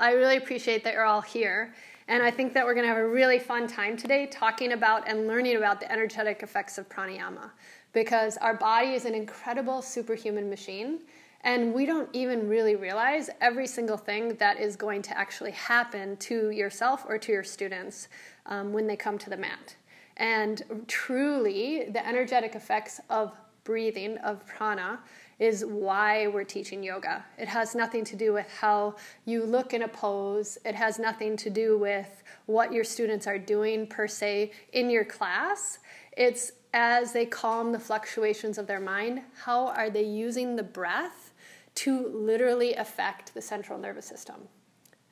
I really appreciate that you're all here. And I think that we're going to have a really fun time today talking about and learning about the energetic effects of pranayama because our body is an incredible superhuman machine. And we don't even really realize every single thing that is going to actually happen to yourself or to your students um, when they come to the mat. And truly, the energetic effects of breathing, of prana, is why we're teaching yoga. It has nothing to do with how you look in a pose, it has nothing to do with what your students are doing per se in your class. It's as they calm the fluctuations of their mind, how are they using the breath to literally affect the central nervous system?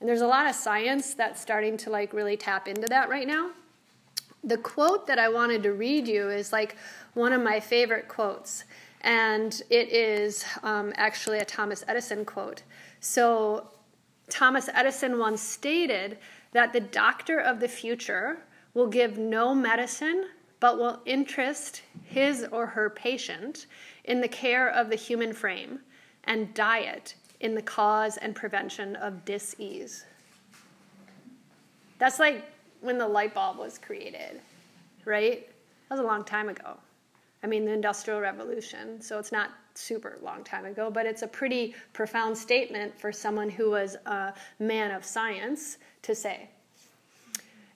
And there's a lot of science that's starting to like really tap into that right now. The quote that I wanted to read you is like one of my favorite quotes and it is um, actually a Thomas Edison quote. So, Thomas Edison once stated that the doctor of the future will give no medicine but will interest his or her patient in the care of the human frame and diet in the cause and prevention of disease. That's like when the light bulb was created, right? That was a long time ago. I mean, the Industrial Revolution, so it's not super long time ago, but it's a pretty profound statement for someone who was a man of science to say.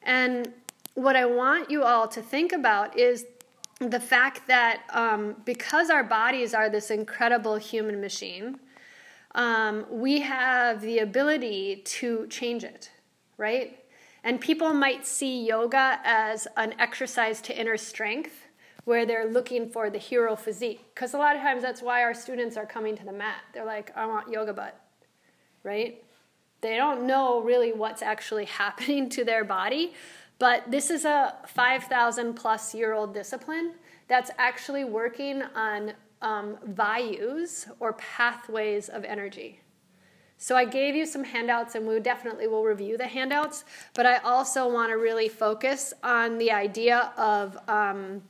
And what I want you all to think about is the fact that um, because our bodies are this incredible human machine, um, we have the ability to change it, right? And people might see yoga as an exercise to inner strength where they're looking for the hero physique. Because a lot of times that's why our students are coming to the mat. They're like, I want yoga butt, right? They don't know really what's actually happening to their body. But this is a 5,000 plus year old discipline that's actually working on um, vayus or pathways of energy. So I gave you some handouts, and we definitely will review the handouts. But I also want to really focus on the idea of um,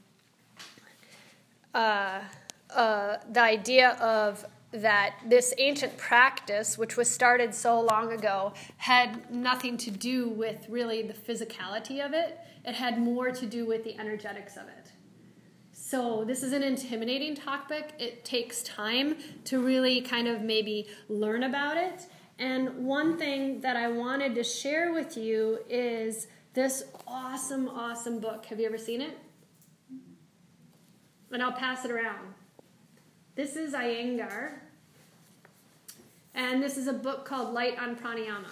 uh, uh, the idea of that this ancient practice, which was started so long ago, had nothing to do with really the physicality of it. It had more to do with the energetics of it. So, this is an intimidating topic. It takes time to really kind of maybe learn about it. And one thing that I wanted to share with you is this awesome, awesome book. Have you ever seen it? And I'll pass it around. This is Iyengar, and this is a book called Light on Pranayama.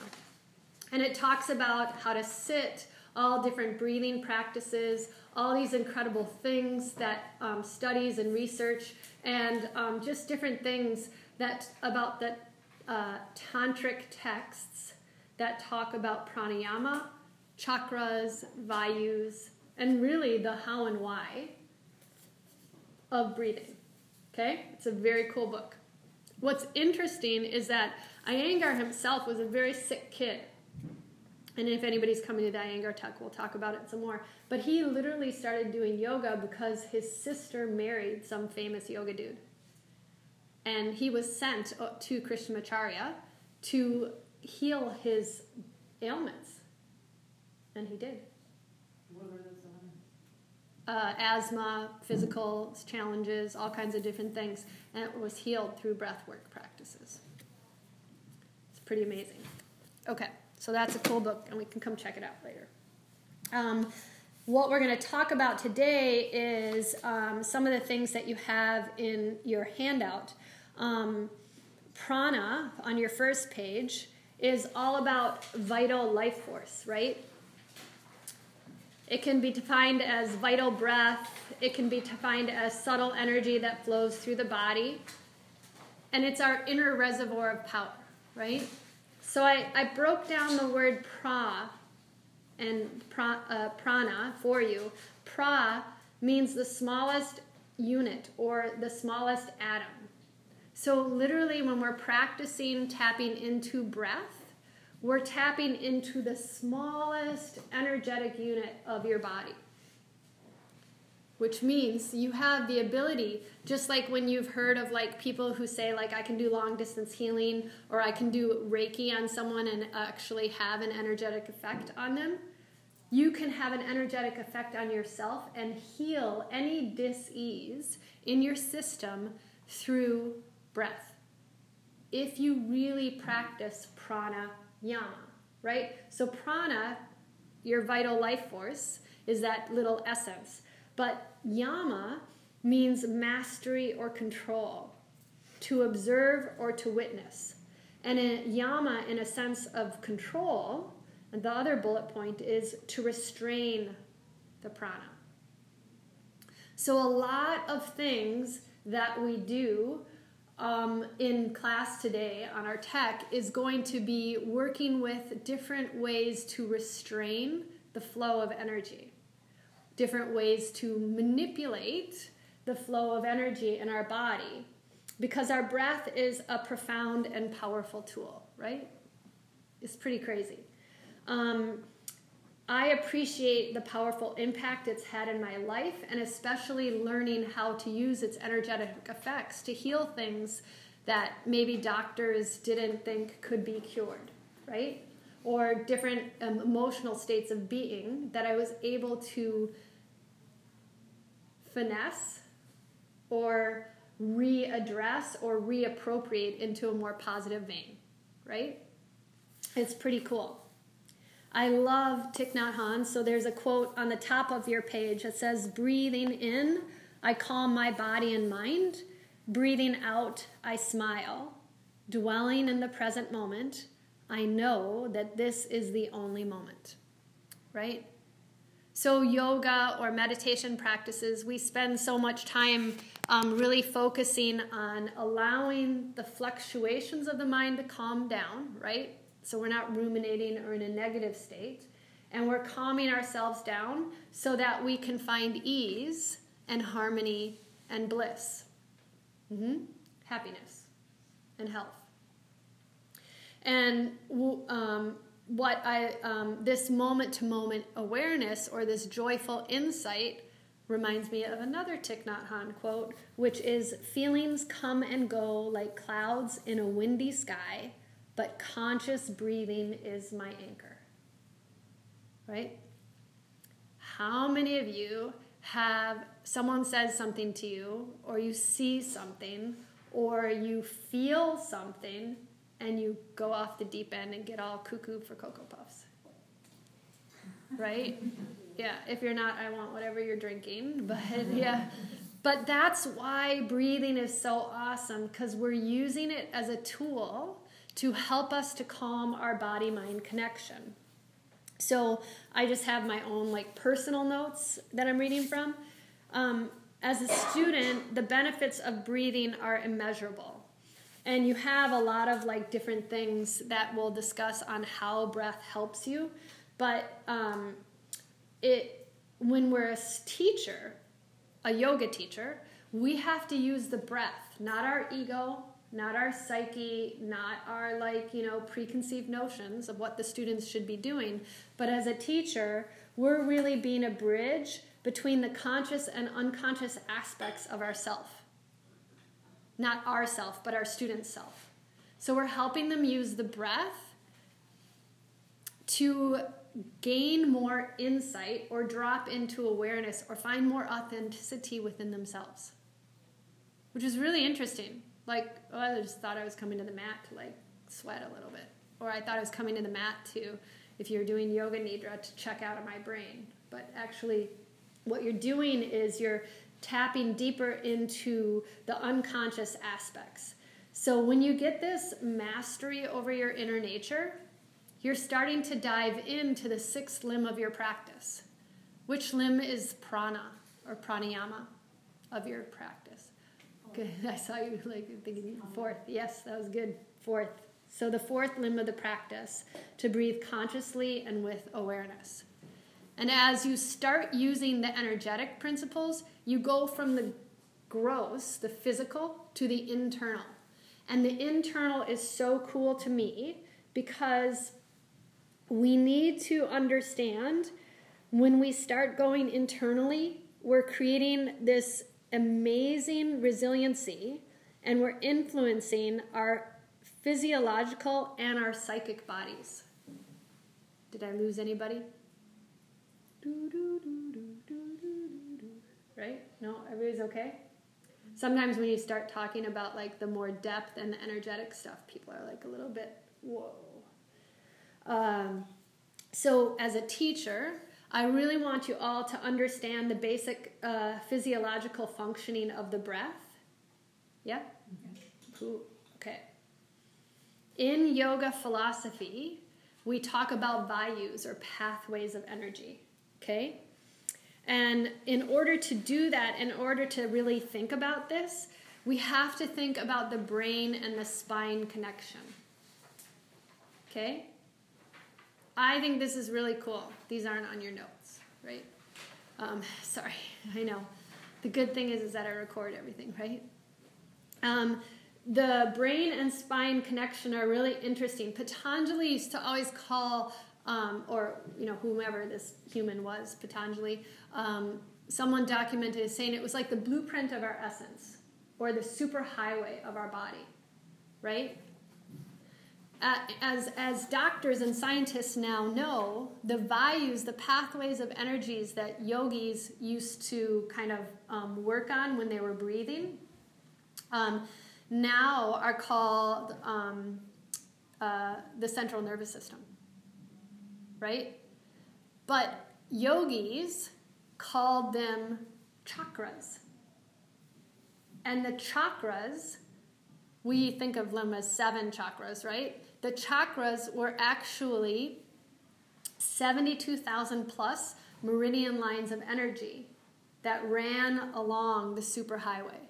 And it talks about how to sit, all different breathing practices, all these incredible things that um, studies and research, and um, just different things that about the uh, tantric texts that talk about pranayama, chakras, vayus, and really the how and why of breathing. Okay? It's a very cool book. What's interesting is that Iyengar himself was a very sick kid. And if anybody's coming to the Iyengar Talk, we'll talk about it some more. But he literally started doing yoga because his sister married some famous yoga dude. And he was sent uh, to Krishnamacharya to heal his ailments. And he did uh, asthma, physical challenges, all kinds of different things, and it was healed through breath work practices. It's pretty amazing. Okay, so that's a cool book, and we can come check it out later. Um, what we're going to talk about today is um, some of the things that you have in your handout. Um, prana on your first page is all about vital life force, right? It can be defined as vital breath. It can be defined as subtle energy that flows through the body. And it's our inner reservoir of power, right? So I, I broke down the word pra and pra, uh, prana for you. Pra means the smallest unit or the smallest atom. So, literally, when we're practicing tapping into breath, we're tapping into the smallest energetic unit of your body. which means you have the ability just like when you've heard of like people who say like i can do long distance healing or i can do reiki on someone and actually have an energetic effect on them you can have an energetic effect on yourself and heal any dis-ease in your system through breath if you really practice pranayama right so prana your vital life force is that little essence but yama means mastery or control, to observe or to witness. And a yama, in a sense of control, and the other bullet point is to restrain the prana. So, a lot of things that we do um, in class today on our tech is going to be working with different ways to restrain the flow of energy different ways to manipulate the flow of energy in our body because our breath is a profound and powerful tool, right? It's pretty crazy. Um, I appreciate the powerful impact it's had in my life and especially learning how to use its energetic effects to heal things that maybe doctors didn't think could be cured, right? or different um, emotional states of being that I was able to finesse or readdress or reappropriate into a more positive vein, right? It's pretty cool. I love Thich Nhat Hanh. So there's a quote on the top of your page that says, Breathing in, I calm my body and mind. Breathing out, I smile. Dwelling in the present moment, I know that this is the only moment, right? So, yoga or meditation practices, we spend so much time um, really focusing on allowing the fluctuations of the mind to calm down, right? So, we're not ruminating or in a negative state. And we're calming ourselves down so that we can find ease and harmony and bliss, mm-hmm. happiness and health. And um, what I, um, this moment to moment awareness or this joyful insight reminds me of another Thich Nhat Hanh quote, which is Feelings come and go like clouds in a windy sky, but conscious breathing is my anchor. Right? How many of you have someone says something to you, or you see something, or you feel something, and you go off the deep end and get all cuckoo for Cocoa Puffs. Right? Yeah, if you're not, I want whatever you're drinking. But yeah. But that's why breathing is so awesome because we're using it as a tool to help us to calm our body mind connection. So I just have my own like personal notes that I'm reading from. Um, as a student, the benefits of breathing are immeasurable and you have a lot of like different things that we'll discuss on how breath helps you but um, it when we're a teacher a yoga teacher we have to use the breath not our ego not our psyche not our like you know preconceived notions of what the students should be doing but as a teacher we're really being a bridge between the conscious and unconscious aspects of ourself not our self, but our student's self. So we're helping them use the breath to gain more insight or drop into awareness or find more authenticity within themselves, which is really interesting. Like, oh, I just thought I was coming to the mat to like sweat a little bit, or I thought I was coming to the mat to, if you're doing yoga nidra, to check out of my brain. But actually, what you're doing is you're tapping deeper into the unconscious aspects. So when you get this mastery over your inner nature, you're starting to dive into the sixth limb of your practice. Which limb is prana or pranayama of your practice? Good. I saw you like thinking fourth. Yes, that was good. Fourth. So the fourth limb of the practice to breathe consciously and with awareness. And as you start using the energetic principles, you go from the gross, the physical, to the internal. And the internal is so cool to me because we need to understand when we start going internally, we're creating this amazing resiliency and we're influencing our physiological and our psychic bodies. Did I lose anybody? Right? No, everybody's okay? Sometimes when you start talking about like the more depth and the energetic stuff, people are like a little bit, whoa. Um, so, as a teacher, I really want you all to understand the basic uh, physiological functioning of the breath. Yeah? Cool. Okay. In yoga philosophy, we talk about vayus or pathways of energy. Okay? And in order to do that, in order to really think about this, we have to think about the brain and the spine connection. Okay? I think this is really cool. These aren't on your notes, right? Um, sorry, I know. The good thing is, is that I record everything, right? Um, the brain and spine connection are really interesting. Patanjali used to always call, um, or you know, whomever this human was, Patanjali, um, someone documented as saying it was like the blueprint of our essence, or the superhighway of our body, right? As, as doctors and scientists now know, the vayus, the pathways of energies that yogis used to kind of um, work on when they were breathing, um, now are called um, uh, the central nervous system. Right? But yogis called them chakras. And the chakras, we think of them as seven chakras, right? The chakras were actually 72,000 plus meridian lines of energy that ran along the superhighway.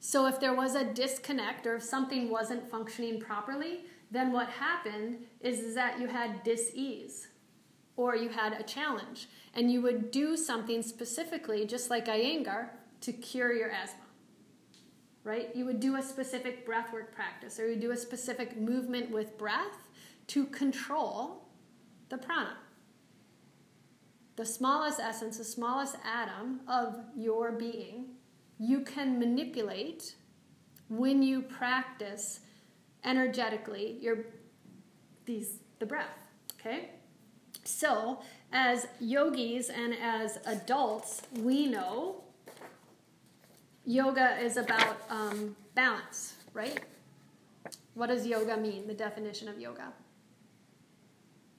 So if there was a disconnect or if something wasn't functioning properly, then what happened is, that you had dis-ease or you had a challenge and you would do something specifically just like Iyengar to cure your asthma right? You would do a specific breathwork practice or you do a specific movement with breath to control the prana. The smallest essence, the smallest atom of your being, you can manipulate when you practice energetically your these the breath, okay? So, as yogis and as adults, we know yoga is about um, balance, right? What does yoga mean? The definition of yoga?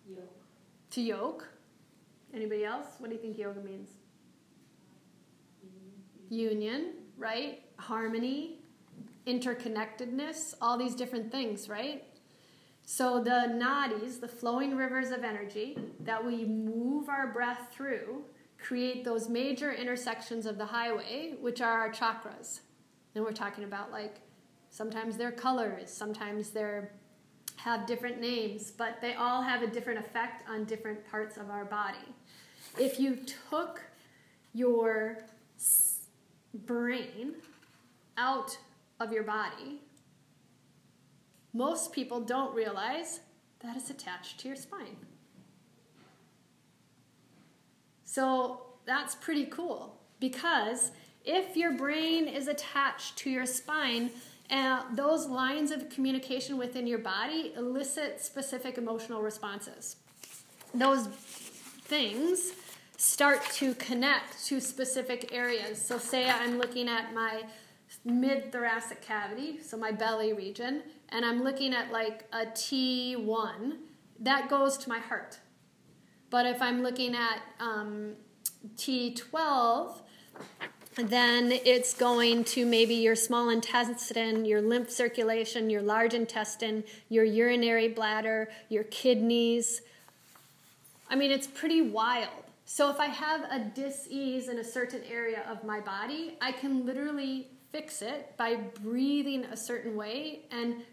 Yoke. To yoke. Anybody else? What do you think yoga means? Union. Union, right? Harmony, interconnectedness, all these different things, right? So the nadis, the flowing rivers of energy that we move our breath through, create those major intersections of the highway, which are our chakras. And we're talking about like sometimes they're colors, sometimes they're have different names, but they all have a different effect on different parts of our body. If you took your brain out of your body, most people don't realize that it's attached to your spine. So that's pretty cool because if your brain is attached to your spine, uh, those lines of communication within your body elicit specific emotional responses. Those things start to connect to specific areas. So, say I'm looking at my mid thoracic cavity, so my belly region, and I'm looking at like a T1, that goes to my heart. But if I'm looking at um, T12, then it's going to maybe your small intestine, your lymph circulation, your large intestine, your urinary bladder, your kidneys. I mean, it's pretty wild. So if I have a dis-ease in a certain area of my body, I can literally fix it by breathing a certain way and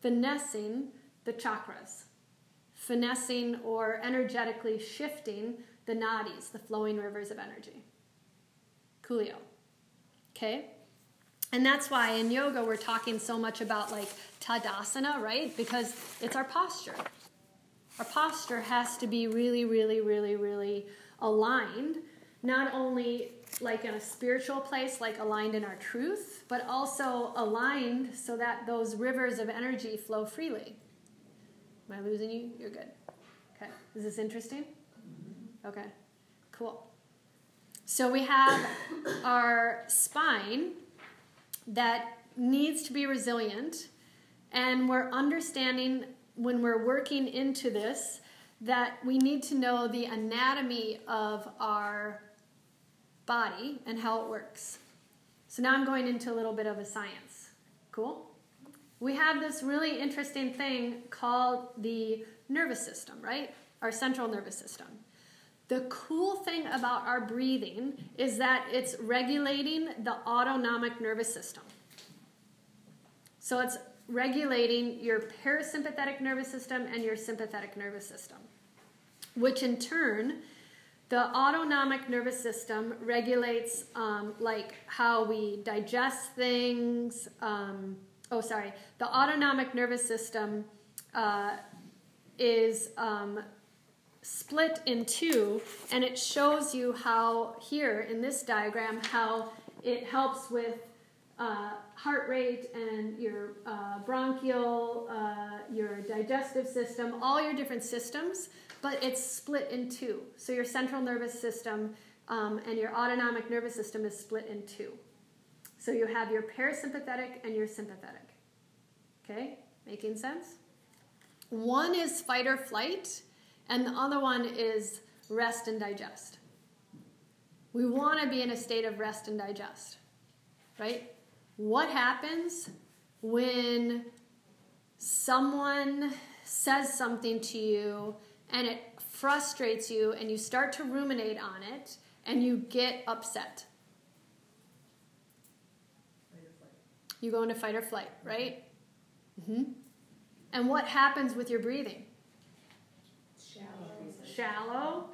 finessing the chakras finessing or energetically shifting the nadis, the flowing rivers of energy. Coolio. Okay? And that's why in yoga we're talking so much about like tadasana, right? Because it's our posture. Our posture has to be really, really, really, really aligned not only like in a spiritual place, like aligned in our truth, but also aligned so that those rivers of energy flow freely. Am I losing you? You're good. Okay. Is this interesting? Okay. Cool. So we have our spine that needs to be resilient, and we're understanding when we're working into this that we need to know the anatomy of our body and how it works. So now I'm going into a little bit of a science. Cool? We have this really interesting thing called the nervous system, right? Our central nervous system. The cool thing about our breathing is that it's regulating the autonomic nervous system. So it's regulating your parasympathetic nervous system and your sympathetic nervous system, which in turn the autonomic nervous system regulates um, like how we digest things. Um, oh, sorry. The autonomic nervous system uh, is um, split in two, and it shows you how here in this diagram how it helps with uh, heart rate and your uh, bronchial, uh, your digestive system, all your different systems but it's split in two. So your central nervous system um, and your autonomic nervous system is split in two. So you have your parasympathetic and your sympathetic. Okay, making sense? One is fight or flight, and the other one is rest and digest. We want to be in a state of rest and digest, right? What happens when someone says something to you and it frustrates you and you start to ruminate on it and you get upset. You go into fight or flight, right? Mm-hmm. And what happens with your breathing? Shallow. Shallow.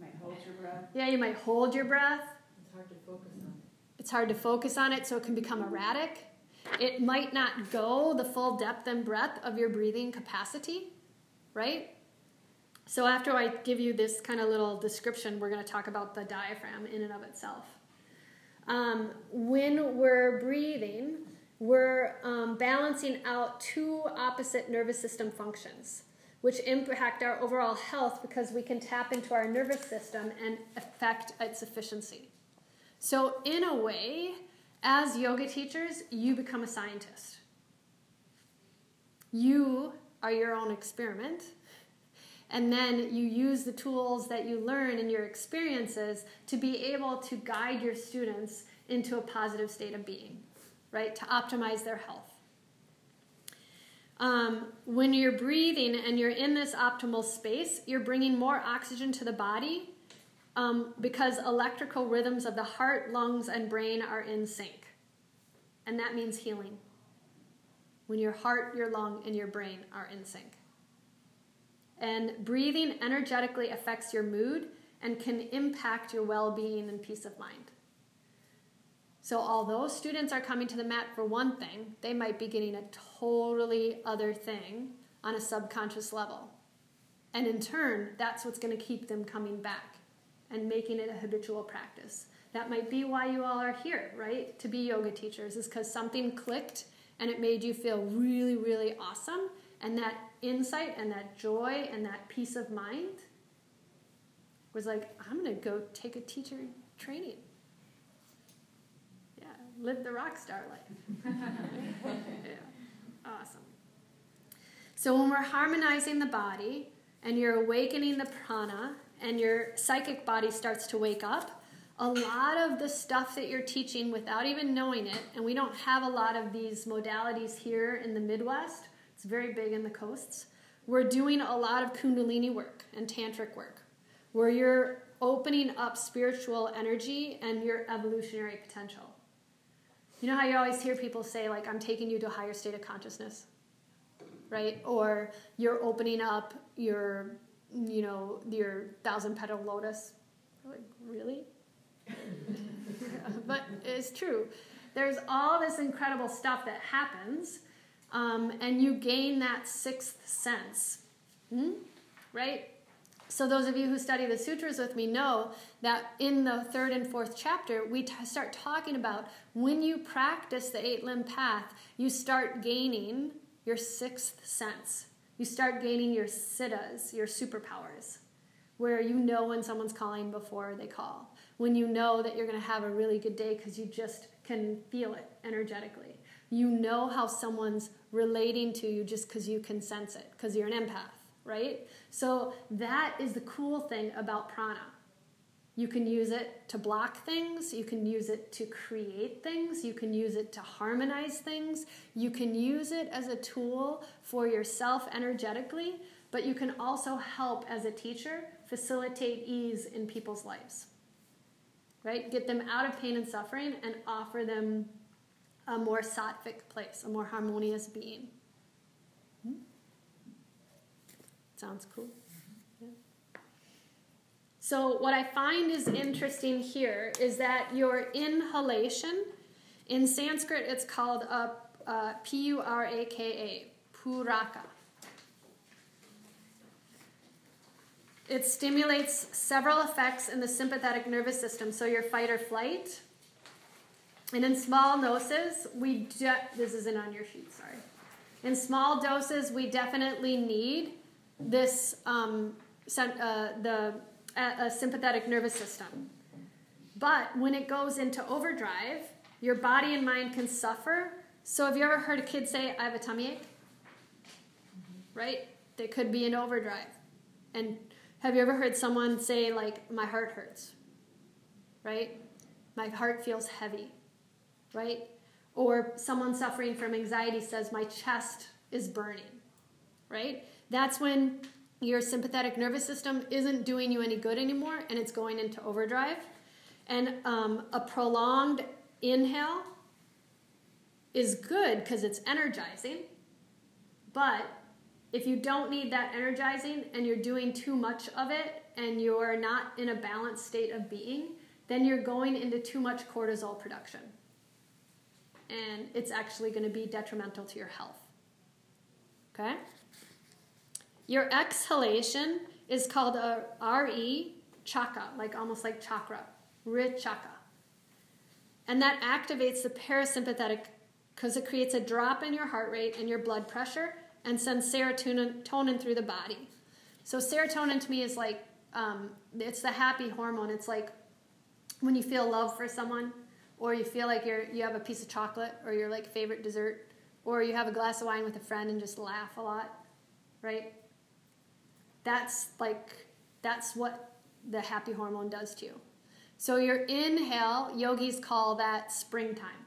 Might hold your breath. Yeah, you might hold your breath. It's hard to focus on. It's hard to focus on it, so it can become erratic. It might not go the full depth and breadth of your breathing capacity, right? So, after I give you this kind of little description, we're going to talk about the diaphragm in and of itself. Um, when we're breathing, we're um, balancing out two opposite nervous system functions, which impact our overall health because we can tap into our nervous system and affect its efficiency. So, in a way, as yoga teachers, you become a scientist. You are your own experiment. And then you use the tools that you learn and your experiences to be able to guide your students into a positive state of being, right? To optimize their health. Um, when you're breathing and you're in this optimal space, you're bringing more oxygen to the body um, because electrical rhythms of the heart, lungs, and brain are in sync. And that means healing. When your heart, your lung, and your brain are in sync. And breathing energetically affects your mood and can impact your well being and peace of mind. So, although students are coming to the mat for one thing, they might be getting a totally other thing on a subconscious level. And in turn, that's what's going to keep them coming back and making it a habitual practice. That might be why you all are here, right? To be yoga teachers, is because something clicked and it made you feel really, really awesome. And that insight and that joy and that peace of mind was like, I'm going to go take a teacher training. Yeah, live the rock star life. yeah, awesome. So when we're harmonizing the body and you're awakening the prana and your psychic body starts to wake up, a lot of the stuff that you're teaching without even knowing it, and we don't have a lot of these modalities here in the Midwest, it's very big in the coasts. We're doing a lot of Kundalini work and Tantric work where you're opening up spiritual energy and your evolutionary potential. You know how you always hear people say, like, I'm taking you to a higher state of consciousness, right? Or you're opening up your you know, your thousand petal lotus. Like, really? but it's true. There's all this incredible stuff that happens, um, and you gain that sixth sense, hmm? right? So, those of you who study the sutras with me know that in the third and fourth chapter, we t- start talking about when you practice the eight limb path, you start gaining your sixth sense. You start gaining your siddhas, your superpowers, where you know when someone's calling before they call, when you know that you're going to have a really good day because you just can feel it energetically. You know how someone's relating to you just because you can sense it, because you're an empath right? So that is the cool thing about prana. You can use it to block things, you can use it to create things, you can use it to harmonize things, you can use it as a tool for yourself energetically, but you can also help as a teacher facilitate ease in people's lives. Right? Get them out of pain and suffering and offer them a more sattvic place, a more harmonious being. Hmm? Sounds cool. Yeah. So, what I find is interesting here is that your inhalation, in Sanskrit, it's called a, a P U R A K A, puraka. It stimulates several effects in the sympathetic nervous system, so your fight or flight. And in small doses, we de- this isn't on your sheet, sorry. In small doses, we definitely need this um, uh, the uh, sympathetic nervous system. But when it goes into overdrive, your body and mind can suffer. So have you ever heard a kid say, "I have a tummy ache"? Right? They could be in overdrive. And have you ever heard someone say, like, "My heart hurts"? Right? My heart feels heavy. Right? Or someone suffering from anxiety says, "My chest is burning." Right? that's when your sympathetic nervous system isn't doing you any good anymore and it's going into overdrive. And um, a prolonged inhale is good because it's energizing. But if you don't need that energizing and you're doing too much of it and you're not in a balanced state of being, then you're going into too much cortisol production. And it's actually going to be detrimental to your health. Okay? Your exhalation is called a RE chaka, like almost like chakra, re chaka. And that activates the parasympathetic because it creates a drop in your heart rate and your blood pressure and sends serotonin through the body. So serotonin to me is like um, it's the happy hormone. It's like when you feel love for someone, or you feel like you're you have a piece of chocolate, or your like favorite dessert, or you have a glass of wine with a friend and just laugh a lot, right? That's like, that's what the happy hormone does to you. So your inhale, yogis call that springtime.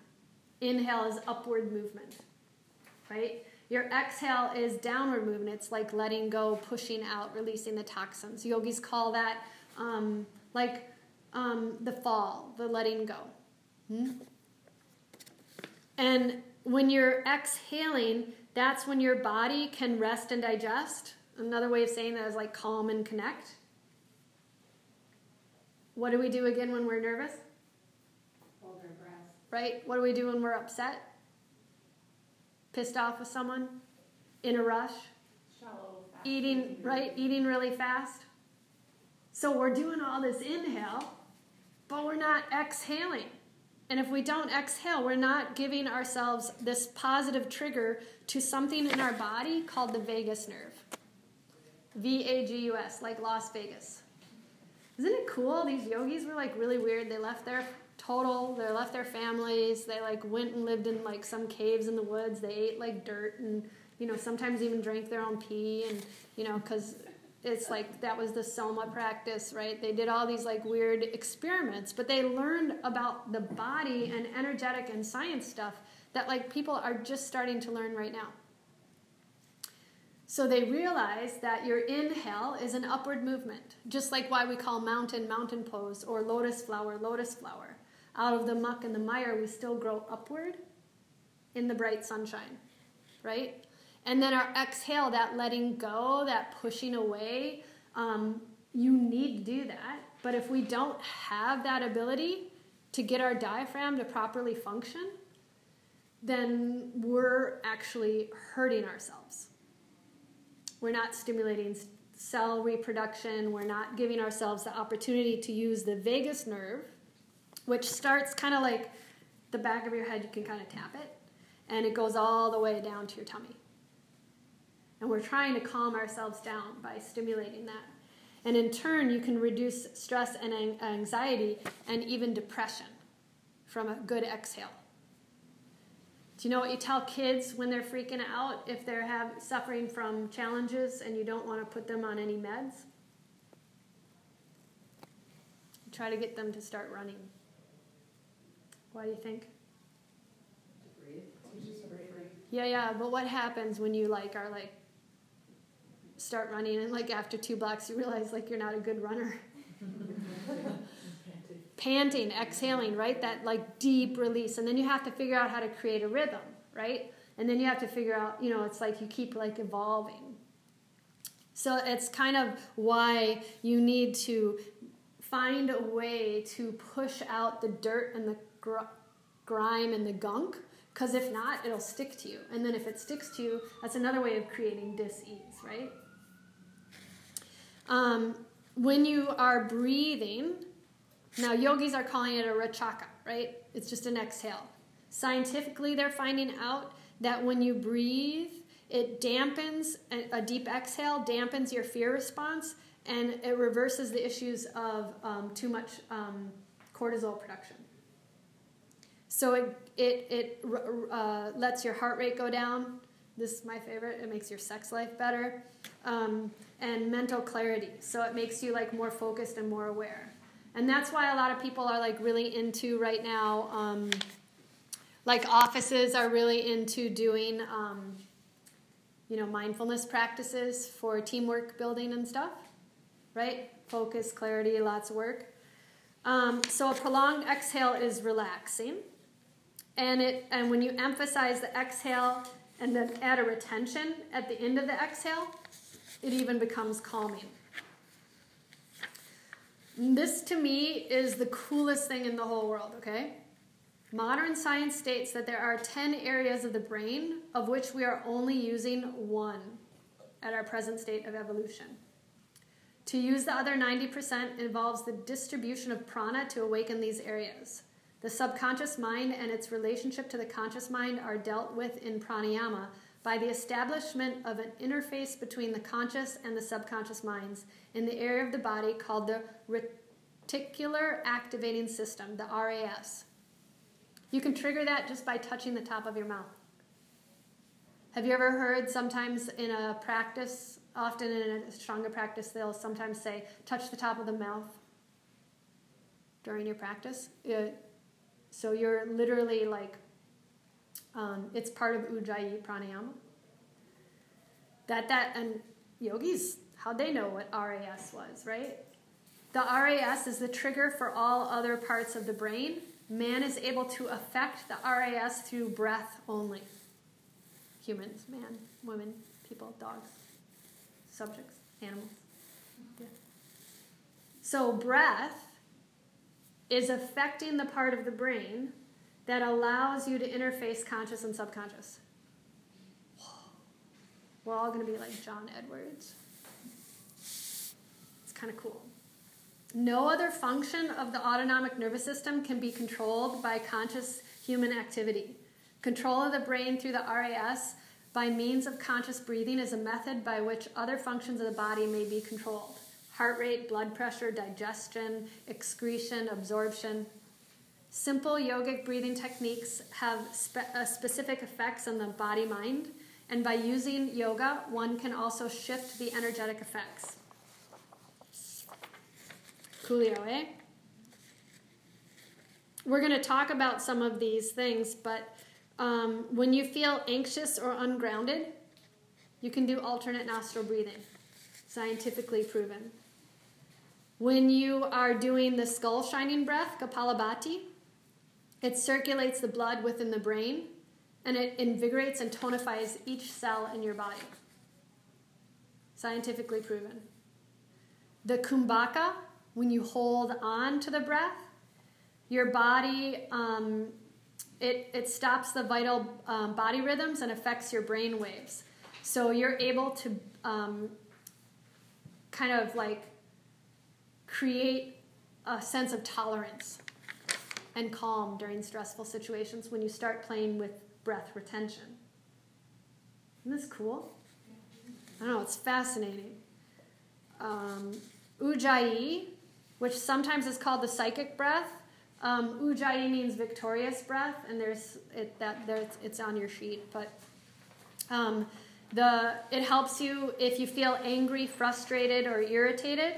Inhale is upward movement, right? Your exhale is downward movement. It's like letting go, pushing out, releasing the toxins. Yogis call that um, like um, the fall, the letting go. Hmm? And when you're exhaling, that's when your body can rest and digest Another way of saying that is like calm and connect. What do we do again when we're nervous? Hold our breath. Right? What do we do when we're upset? Pissed off with someone? In a rush? Shallow. Eating, right? Eating really fast. So we're doing all this inhale, but we're not exhaling. And if we don't exhale, we're not giving ourselves this positive trigger to something in our body called the vagus nerve. V A G U S, like Las Vegas. Isn't it cool? These yogis were like really weird. They left their total, they left their families. They like went and lived in like some caves in the woods. They ate like dirt and, you know, sometimes even drank their own pee and, you know, because it's like that was the soma practice, right? They did all these like weird experiments, but they learned about the body and energetic and science stuff that like people are just starting to learn right now. So they realize that your inhale is an upward movement, just like why we call mountain mountain pose or lotus flower lotus flower. Out of the muck and the mire, we still grow upward in the bright sunshine, right? And then our exhale, that letting go, that pushing away, um, you need to do that. But if we don't have that ability to get our diaphragm to properly function, then we're actually hurting ourselves we're not stimulating cell reproduction. We're not giving ourselves the opportunity to use the vagus nerve, which starts kind of like the back of your head, you can kind of tap it, and it goes all the way down to your tummy. And we're trying to calm ourselves down by stimulating that. And in turn, you can reduce stress and anxiety and even depression from a good exhale. Do you know what you tell kids when they're freaking out if they're have, suffering from challenges and you don't want to put them on any meds? try to get them to start running. Why do you think? To breathe. To breathe. Yeah, yeah, but what happens when you like are like start running and like after two blocks you realize like you're not a good runner? panting, exhaling, right? That like deep release. And then you have to figure out how to create a rhythm, right? And then you have to figure out, you know, it's like you keep like evolving. So it's kind of why you need to find a way to push out the dirt and the gr- grime and the gunk because if not it'll stick to you and then if it sticks to you that's another way of creating dis-ease right um, when you are breathing now, yogis are calling it a rachaka, right? It's just an exhale. Scientifically, they're finding out that when you breathe, it dampens a deep exhale, dampens your fear response, and it reverses the issues of um, too much um, cortisol production. So it, it, it uh, lets your heart rate go down. This is my favorite. It makes your sex life better. Um, and mental clarity. So it makes you like more focused and more aware. And that's why a lot of people are like really into right now um, like offices are really into doing um, you know mindfulness practices for teamwork building and stuff right? Focus clarity lots of work. Um, so a prolonged exhale is relaxing. And it and when you emphasize the exhale and then add a retention at the end of the exhale it even becomes calming this to me is the coolest thing in the whole world, okay? Modern science states that there are 10 areas of the brain of which we are only using one at our present state of evolution. To use the other 90% involves the distribution of prana to awaken these areas. The subconscious mind and its relationship to the conscious mind are dealt with in pranayama by the establishment of an interface between the conscious and the subconscious minds in the area of the body called the reticular activating system, the RAS. You can trigger that just by touching the top of your mouth. Have you ever heard sometimes in a practice, often in a stronger practice, they'll sometimes say, touch the top of the mouth during your practice? Uh, so you're literally like um, it's part of Ujjayi pranayama. That that and yogis, how they know what RAS was, right? The RAS is the trigger for all other parts of the brain. Man is able to affect the RAS through breath only. Humans, man, women, people, dogs, subjects, animals. Yeah. So breath is affecting the part of the brain that allows you to interface conscious and subconscious. We're all going to be like John Edwards. It's kind of cool. No other function of the autonomic nervous system can be controlled by conscious human activity. Control of the brain through the RAS by means of conscious breathing is a method by which other functions of the body may be controlled heart rate, blood pressure, digestion, excretion, absorption. Simple yogic breathing techniques have spe- uh, specific effects on the body mind, and by using yoga, one can also shift the energetic effects. Coolio, eh? We're going to talk about some of these things, but um, when you feel anxious or ungrounded, you can do alternate nostril breathing, scientifically proven. When you are doing the skull shining breath, Kapalabhati, it circulates the blood within the brain and it invigorates and tonifies each cell in your body. Scientifically proven. The kumbhaka, when you hold on to the breath, your body, um, it, it stops the vital um, body rhythms and affects your brain waves. So you're able to um, kind of like create a sense of tolerance and calm during stressful situations when you start playing with breath retention. Isn't this cool? I don't know, it's fascinating. Um, ujjayi, which sometimes is called the psychic breath. Um, ujjayi means victorious breath, and there's it that there's it's on your sheet, but um, the it helps you if you feel angry, frustrated, or irritated.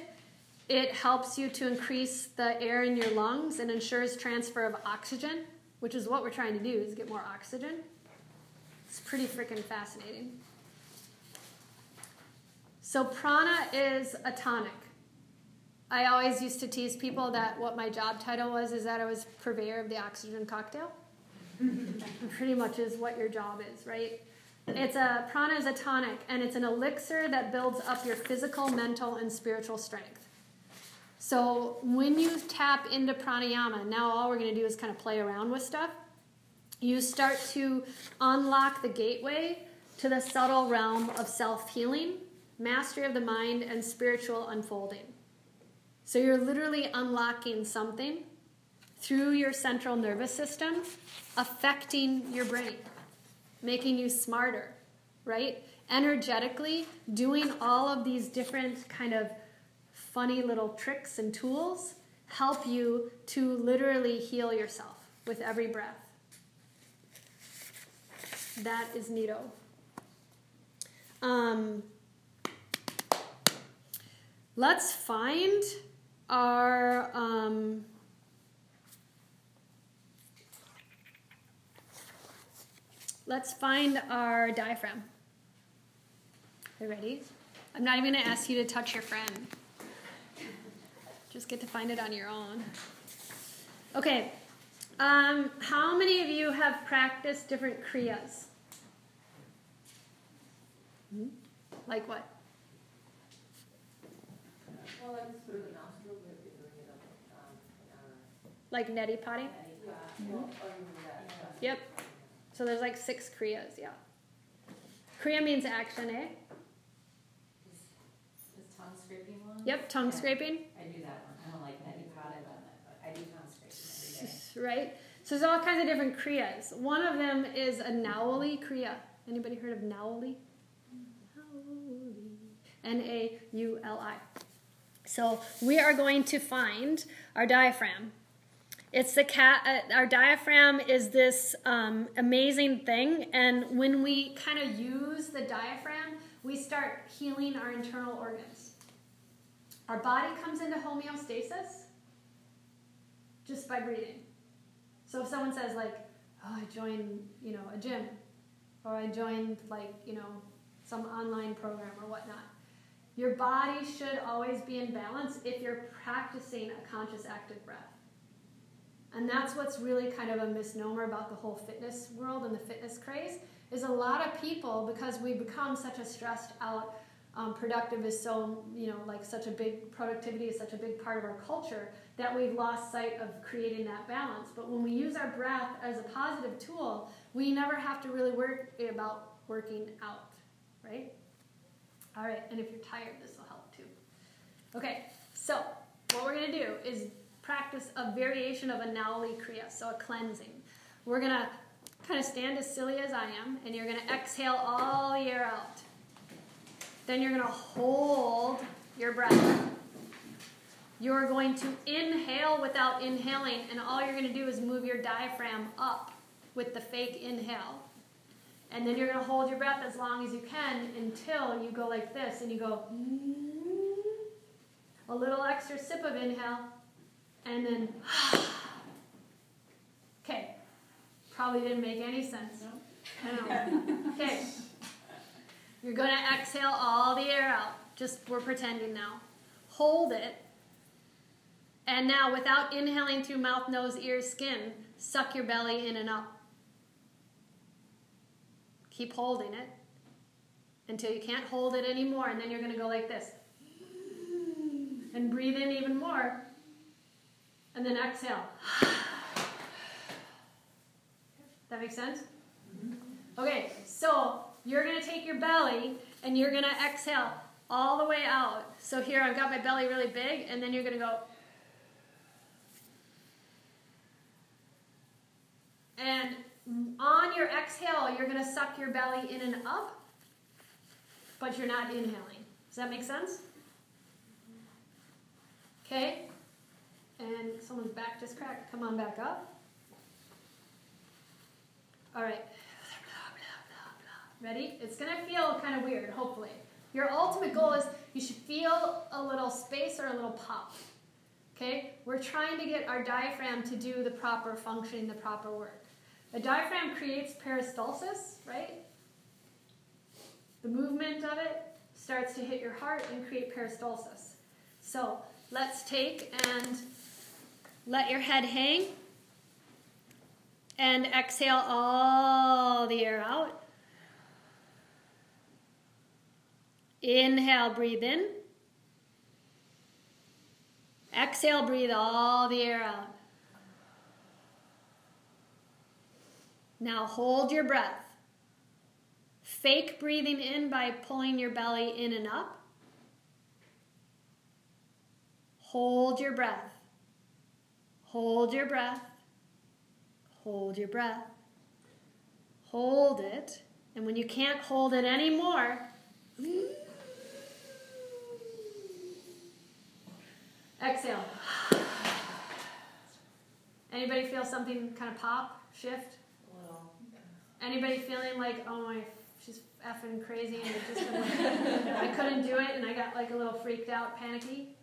It helps you to increase the air in your lungs and ensures transfer of oxygen, which is what we're trying to do is get more oxygen. It's pretty freaking fascinating. So prana is a tonic. I always used to tease people that what my job title was is that I was purveyor of the oxygen cocktail. pretty much is what your job is, right? It's a prana is a tonic and it's an elixir that builds up your physical, mental, and spiritual strength. So when you tap into pranayama, now all we're going to do is kind of play around with stuff. You start to unlock the gateway to the subtle realm of self healing, mastery of the mind, and spiritual unfolding. So you're literally unlocking something through your central nervous system, affecting your brain, making you smarter, right? Energetically, doing all of these different kind of funny little tricks and tools help you to literally heal yourself with every breath. That is neato. Um, let's find our. Um, let's find our diaphragm. Are you ready? I'm not even going to ask you to touch your friend. Just get to find it on your own. Okay. Um, how many of you have practiced different kriyas? Hmm? Like what? Well, I just through the nostrils, we've been doing it up, um, in our, Like neti potty? yeah, well, or even uh, Yep. So there's like six kriyas, yeah. Kriya means action, eh? Is, is tongue scraping one? Yep, tongue Yeah, scraping, I do that one. I don't like neti potted, but I do tongue scraping every day. Right? So there's all kinds of different kriyas. One of them is a nauli kriya. Anybody heard of nauli? N A U L I. So we are going to find our diaphragm. It's the cat. Uh, our diaphragm is this um, amazing thing, and when we kind of use the diaphragm, we start healing our internal organs. Our body comes into homeostasis just by breathing. So if someone says like, "Oh, I joined, you know, a gym," or "I joined like, you know, some online program or whatnot," your body should always be in balance if you're practicing a conscious active breath. And that's what's really kind of a misnomer about the whole fitness world and the fitness craze is a lot of people because we become such a stressed out um, productive is so you know like such a big productivity is such a big part of our culture that we've lost sight of creating that balance. But when we use our breath as a positive tool we never have to really worry about working out right? All right and if you're tired this will help too. Okay so what we're to do is practice a variation of a nauli kriya so a cleansing. We're to kind of stand as silly as i am and you're to exhale all the air out. Then you're to hold your breath. You're going to inhale without inhaling, and all you're going to do is move your diaphragm up with the fake inhale. And then you're going to hold your breath as long as you can until you go like this and you go a little extra sip of inhale, and then okay. Probably didn't make any sense. Know. Okay. You're going to exhale all the air out. Just we're pretending now. Hold it. And now, without inhaling through mouth, nose, ears, skin, suck your belly in and up. Keep holding it until you can't hold it anymore. And then you're going to go like this. And breathe in even more. And then exhale. That makes sense? Mm-hmm. Okay, so you're going to take your belly and you're going to exhale all the way out. So here I've got my belly really big, and then you're going to go. And on your exhale, you're going to suck your belly in and up, but you're not inhaling. Does that make sense? Okay? And someone's back just cracked. Come on back up. All right. Ready? It's going to feel kind of weird, hopefully. Your ultimate goal is you should feel a little space or a little pop. Okay? We're trying to get our diaphragm to do the proper functioning, the proper work. A diaphragm creates peristalsis, right? The movement of it starts to hit your heart and create peristalsis. So let's take and let your head hang and exhale all the air out. Inhale, breathe in. Exhale, breathe all the air out. Now hold your breath. Fake breathing in by pulling your belly in and up. Hold your breath. Hold your breath. Hold your breath. Hold it. And when you can't hold it anymore, exhale. Anybody feel something kind of pop, shift? Anybody feeling like, oh my, she's effing crazy and just I couldn't do it and I got like a little freaked out, panicky?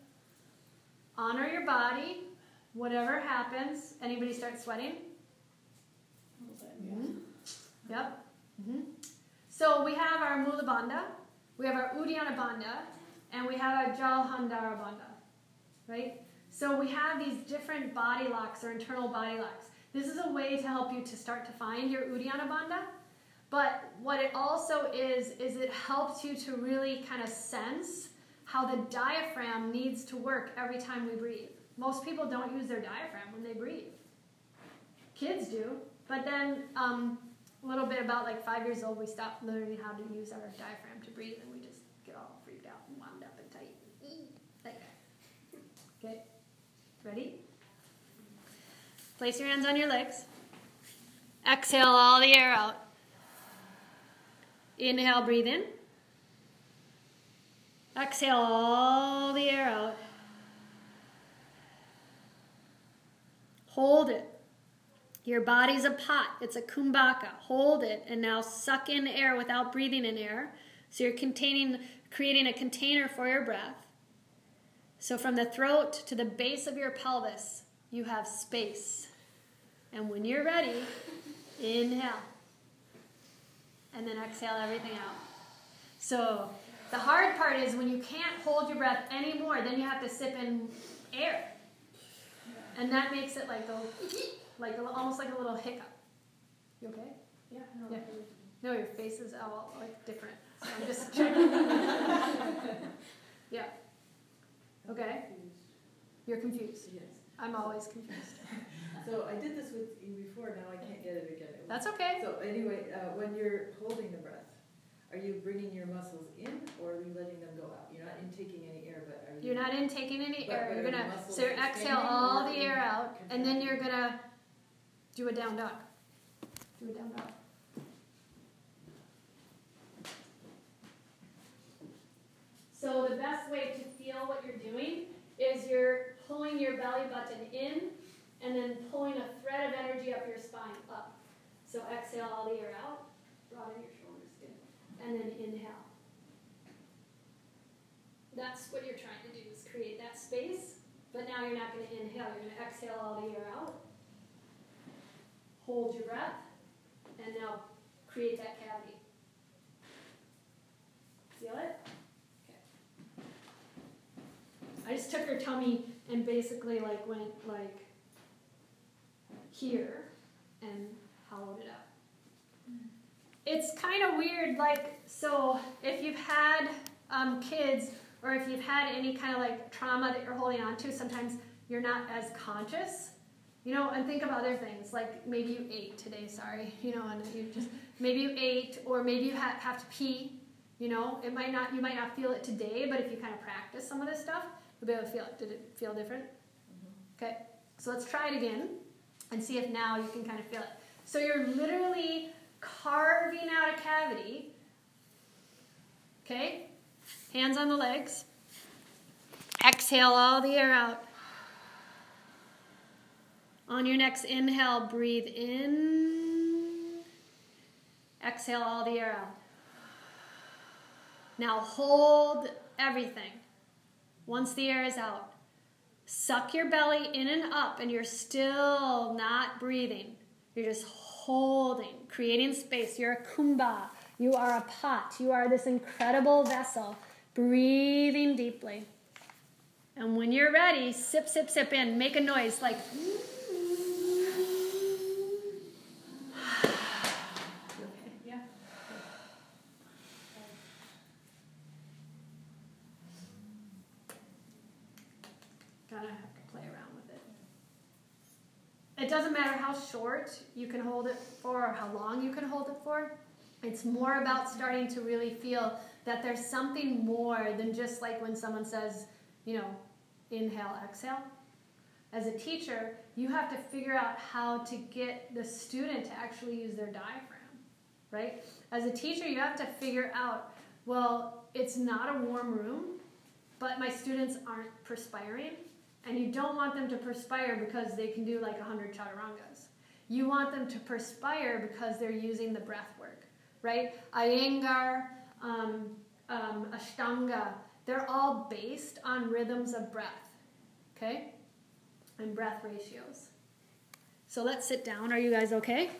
Honor your body, whatever happens. Anybody start sweating? Mm-hmm. Yep. Mm-hmm. So we have our Mula Bandha, we have our Uddiyana Bandha, and we have our Jalandhara Bandha, right? So we have these different body locks or internal body locks. This is a way to help you to start to find your Uddiyana Bandha. But what it also is, is it helps you to really kind of sense how the diaphragm needs to work every time we breathe. Most people don't use their diaphragm when they breathe. Kids do, but then um, a little bit about like five years old, we stop learning how to use our diaphragm to breathe, and we just get all freaked out and wound up and tight. Like. Okay, ready? Place your hands on your legs. Exhale all the air out. Inhale, breathe in. Exhale all the air out. Hold it. Your body's a pot, it's a kumbhaka. Hold it and now suck in air without breathing in air. So you're containing, creating a container for your breath. So from the throat to the base of your pelvis, you have space. And when you're ready, inhale. And then exhale everything out. So the hard part is when you can't hold your breath anymore, then you have to sip in air. And that makes it like go, like a, almost like a little hiccup. You okay? Yeah, no. Yeah. No, your face is all like different. So I'm just checking. yeah. Okay. You're confused. Yes. I'm always confused. So I did this with you before, now I can't get it again. That's okay. So anyway, uh, when you're holding the breath, are you bringing your muscles in or are you letting them go out? You're not intaking any air, but are you? You're not intaking any But- air. but You're gonna your muscles so exhale all the air in- out, and then you're gonna do a down dog. Do a down dog. So the best way to feel what you're doing is you're pulling your belly button in, and then pulling a thread of energy up your spine up. So exhale all the air out, broaden your shoulders, good, and then inhale. That's what you're trying to do is create that space, but now you're not going to inhale. You're going to exhale all the air out. Hold your breath, and now create that cavity. Feel it? Okay. I just took her tummy and basically like went like here and hollowed it up. It's kind of weird, like so if you've had um, kids or if you've had any kind of like trauma that you're holding on to, sometimes you're not as conscious. You know, and think of other things like maybe you ate today, sorry, you know, and you just maybe you ate, or maybe you ha- have to pee, You know, it might not you might not feel it today, but if you kind of practice some of this stuff, you'll be able to feel it. Did it feel different? Mm-hmm. Okay, so let's try it again and see if now you can kind of feel it. So you're literally carving out a cavity. Okay, hands on the legs. Exhale all the air out. On your next inhale, breathe in. Exhale all the air out. Now hold everything. Once the air is out, suck your belly in and up, and you're still not breathing. You're just holding, creating space. You're a kumbha. You are a pot. You are this incredible vessel, breathing deeply. And when you're ready, sip, sip, sip in. Make a noise like. Gotta have to play around with it. It doesn't matter how short you can hold it for or how long you can hold it for. It's more about starting to really feel that there's something more than just like when someone says, you know, inhale, exhale. As a teacher, you have to figure out how to get the student to actually use their diaphragm, right? As a teacher, you have to figure out, well, it's not a warm room, but my students aren't perspiring, and you don't want them to perspire because they can do like 100 chaturangas. You want them to perspire because they're using the breath work, right? Iyengar, um, um, Ashtanga, they're all based on rhythms of breath, okay? And breath ratios. So let's sit down. Are you guys okay?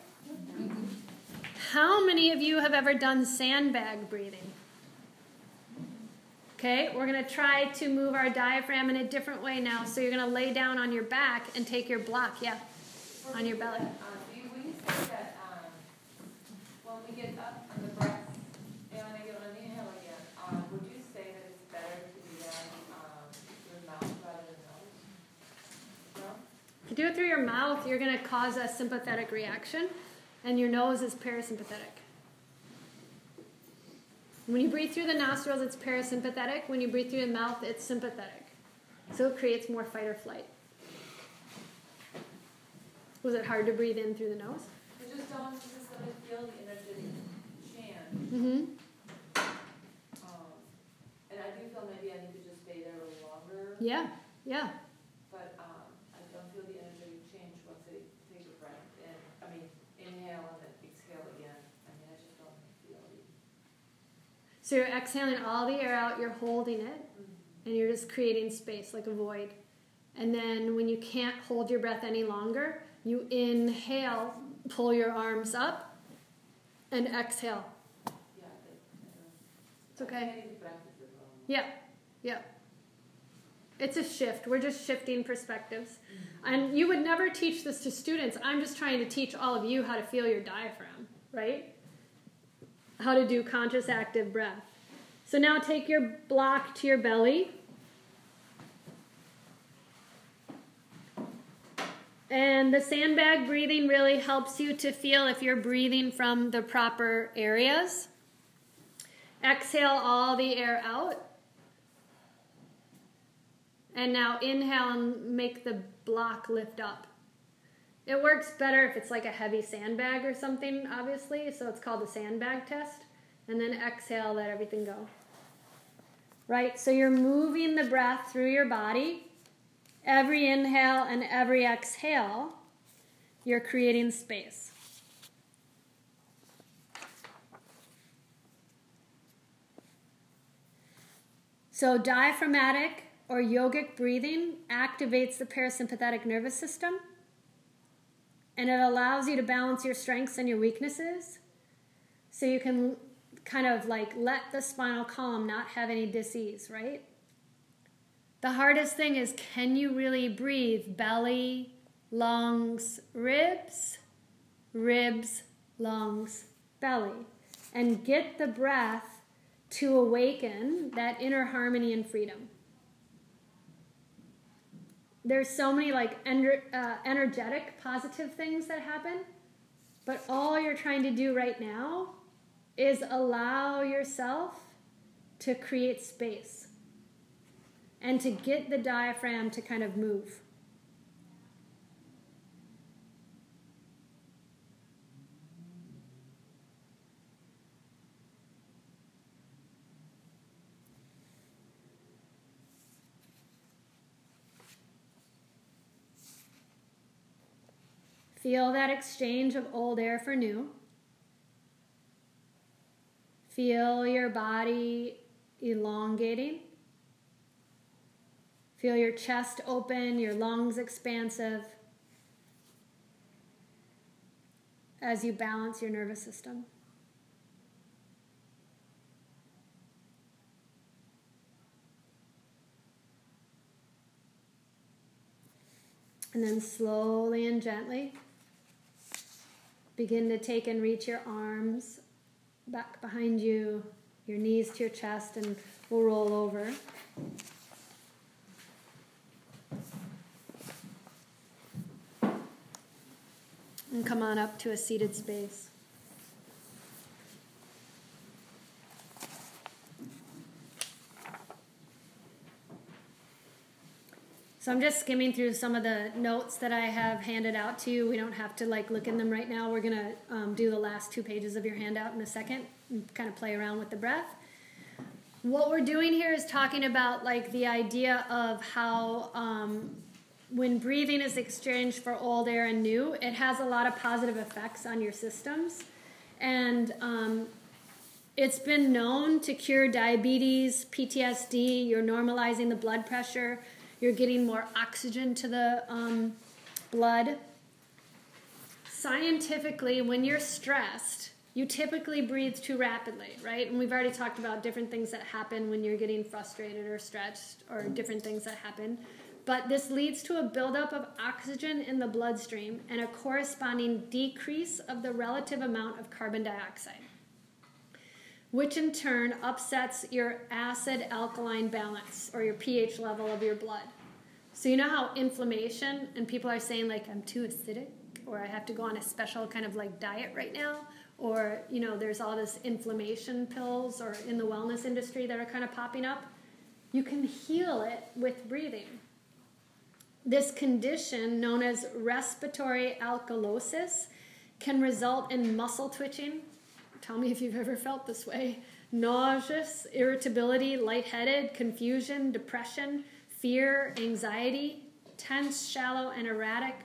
How many of you have ever done sandbag breathing? Okay, we're going to try to move our diaphragm in a different way now. So you're going to lay down on your back and take your block, yeah, on your belly. do it through your mouth, you're going to cause a sympathetic reaction, and your nose is parasympathetic. When you breathe through the nostrils, it's parasympathetic. When you breathe through the mouth, it's sympathetic. So it creates more fight or flight. Was it hard to breathe in through the nose? I just don't necessarily feel the energetic chant. Mm-hmm. Um, and I do feel maybe I need to just stay there a little longer. Yeah, yeah. So you're exhaling all the air out, you're holding it, and you're just creating space like a void. And then when you can't hold your breath any longer, you inhale, pull your arms up, and exhale. It's okay. Yeah, yeah. It's a shift. We're just shifting perspectives. And you would never teach this to students. I'm just trying to teach all of you how to feel your diaphragm, right? How to do conscious active breath. So now take your block to your belly. And the sandbag breathing really helps you to feel if you're breathing from the proper areas. Exhale all the air out. And now inhale and make the block lift up. It works better if it's like a heavy sandbag or something, obviously, so it's called the sandbag test. And then exhale, let everything go. Right? So you're moving the breath through your body. Every inhale and every exhale, you're creating space. So, diaphragmatic or yogic breathing activates the parasympathetic nervous system and it allows you to balance your strengths and your weaknesses. So you can kind of like let the spinal column not have any disease, right? The hardest thing is can you really breathe? Belly, lungs, ribs, ribs, lungs, belly, and get the breath to awaken that inner harmony and freedom there's so many like ener- uh, energetic positive things that happen but all you're trying to do right now is allow yourself to create space and to get the diaphragm to kind of move. Feel that exchange of old air for new. Feel your body elongating. Feel your chest open, your lungs expansive as you balance your nervous system. And then slowly and gently begin to take and reach your arms back behind you, your knees to your chest, and we'll roll over. And come on up to a seated space. So I'm just skimming through some of the notes that I have handed out to you. We don't have to like look in them right now. We're gonna um, do the last two pages of your handout in a second and kind of play around with the breath. What we're doing here is talking about like the idea of how um, when breathing is exchanged for old air and new, it has a lot of positive effects on your systems, and um, it's been known to cure diabetes, PTSD. You're normalizing the blood pressure you're getting more oxygen to the um, blood. Scientifically, when you're stressed, you typically breathe too rapidly, right? And we've already talked about different things that happen when you're getting frustrated or stressed, or different things that happen. But this leads to a buildup of oxygen in the bloodstream and a corresponding decrease of the relative amount of carbon dioxide which in turn upsets your acid alkaline balance or your pH level of your blood. So, you know how inflammation, and people are saying, like, I'm too acidic, or I have to go on a special kind of like diet right now, or, you know, there's all this inflammation pills or in the wellness industry that are kind of popping up. You can heal it with breathing. This condition, known as respiratory alkalosis, can result in muscle twitching, Tell me if you've ever felt this way. Nauseous, irritability, lightheaded, confusion, depression, fear, anxiety, tense, shallow, and erratic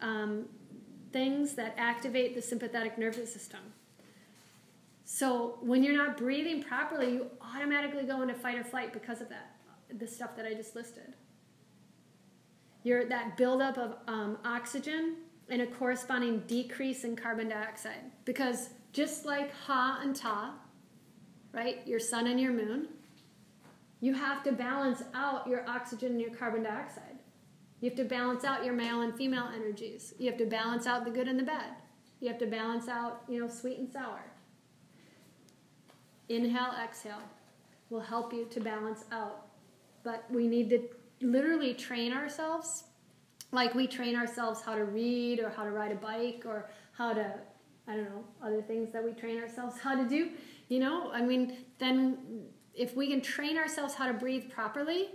um, things that activate the sympathetic nervous system. So when you're not breathing properly, you automatically go into fight or flight because of that, the stuff that I just listed. You're that buildup of um, oxygen and a corresponding decrease in carbon dioxide because just like Ha and Ta, right? Your sun and your moon. You have to balance out your oxygen and your carbon dioxide. You have to balance out your male and female energies. You have to balance out the good and the bad. You have to balance out, you know, sweet and sour. Inhale, exhale will help you to balance out. But we need to literally train ourselves like we train ourselves how to read or how to ride a bike or how to I don't know, other things that we train ourselves how to do. You know, I mean, then if we can train ourselves how to breathe properly,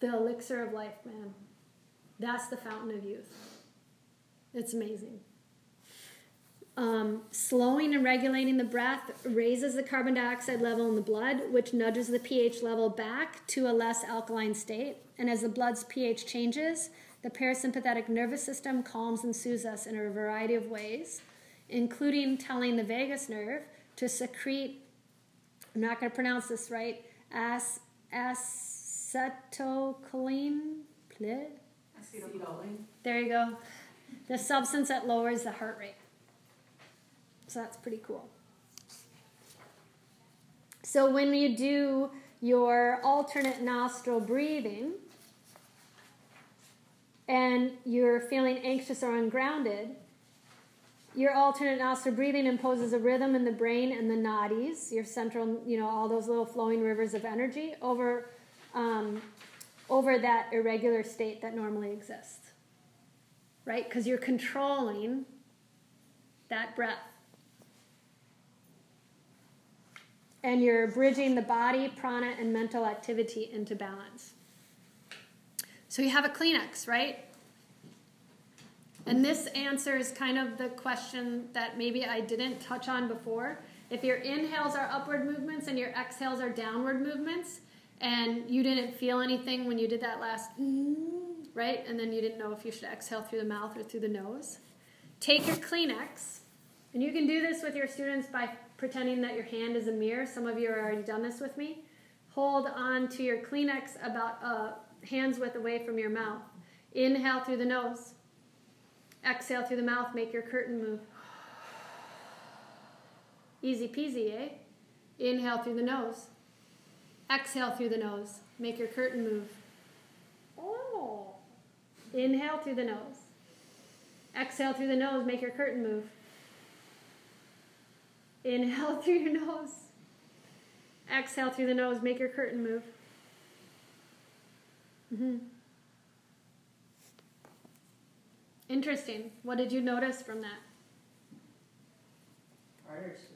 the elixir of life, man. That's the fountain of youth. It's amazing. Um, slowing and regulating the breath raises the carbon dioxide level in the blood, which nudges the pH level back to a less alkaline state. And as the blood's pH changes, the parasympathetic nervous system calms and soothes us in a variety of ways, including telling the vagus nerve to secrete, I'm not going to pronounce this right, as, acetylcholine. Acetylcholine. There you go. The substance that lowers the heart rate. So that's pretty cool. So when you do your alternate nostril breathing, and you're feeling anxious or ungrounded, your alternate nostril breathing imposes a rhythm in the brain and the nadis, your central, you know, all those little flowing rivers of energy over, um, over that irregular state that normally exists. Right? Because you're controlling that breath. and you're bridging the body, prana, and mental activity into balance. So you have a Kleenex, right? And this answers kind of the question that maybe I didn't touch on before. If your inhales are upward movements and your exhales are downward movements, and you didn't feel anything when you did that last, right? And then you didn't know if you should exhale through the mouth or through the nose. Take your Kleenex, and you can do this with your students by pretending that your hand is a mirror. Some of you have already done this with me. Hold on to your Kleenex about uh, hands width away from your mouth. Inhale through the nose. Exhale through the mouth, make your curtain move. Easy peasy, eh? Inhale through the nose. Exhale through the nose, make your curtain move. Oh. Inhale through the nose. Exhale through the nose, make your curtain move. Inhale through your nose. Exhale through the nose, make your curtain move. Mm-hmm. Interesting. What did you notice from that? Harder to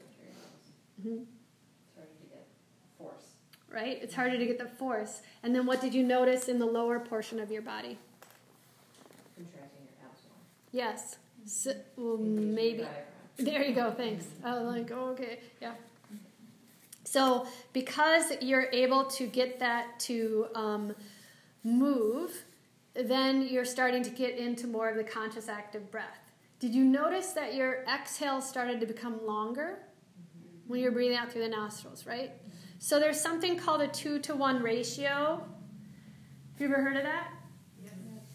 Mm-hmm. It's harder to get force. Right? It's harder to get the force. And then what did you notice in the lower portion of your body? Contracting your abs more. Yes. So, well, maybe. There you go. Thanks. I was like, oh, okay, yeah. So because you're able to get that to um, move, then you're starting to get into more of the conscious active breath. Did you notice that your exhale started to become longer mm-hmm. when you're breathing out through the nostrils, right? So there's something called a two to one ratio. Have you ever heard of that?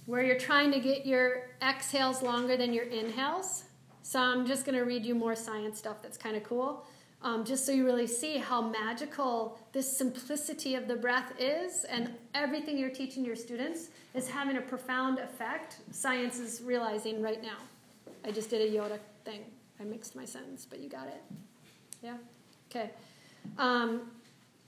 Where you're trying to get your exhales longer than your inhales. So I'm just going to read you more science stuff that's kind of cool, um, just so you really see how magical this simplicity of the breath is, and everything you're teaching your students is having a profound effect. Science is realizing right now. I just did a Yoda thing. I mixed my sentence, but you got it. Yeah? Okay. Um,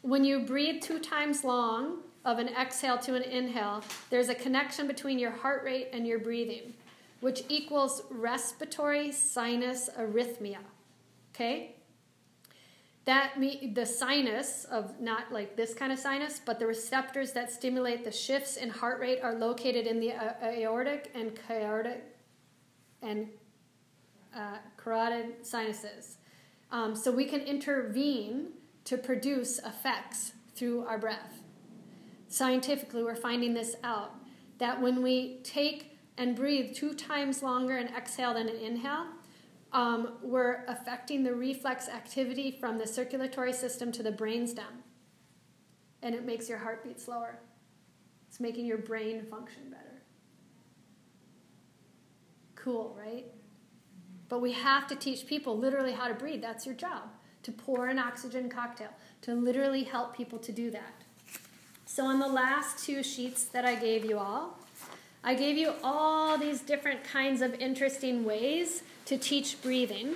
when you breathe two times long of an exhale to an inhale, there's a connection between your heart rate and your breathing, which equals respiratory sinus arrhythmia. Okay? That me the sinus of not like this kind of sinus, but the receptors that stimulate the shifts in heart rate are located in the uh, aortic and carotid and uh, carotid sinuses. Um, so we can intervene to produce effects through our breath. Scientifically, we're finding this out that when we take and breathe two times longer and exhale than an inhale, um, we're affecting the reflex activity from the circulatory system to the brainstem. And it makes your heartbeat slower. It's making your brain function better. Cool, right? But we have to teach people literally how to breathe. That's your job to pour an oxygen cocktail, to literally help people to do that. So, on the last two sheets that I gave you all, I gave you all these different kinds of interesting ways to teach breathing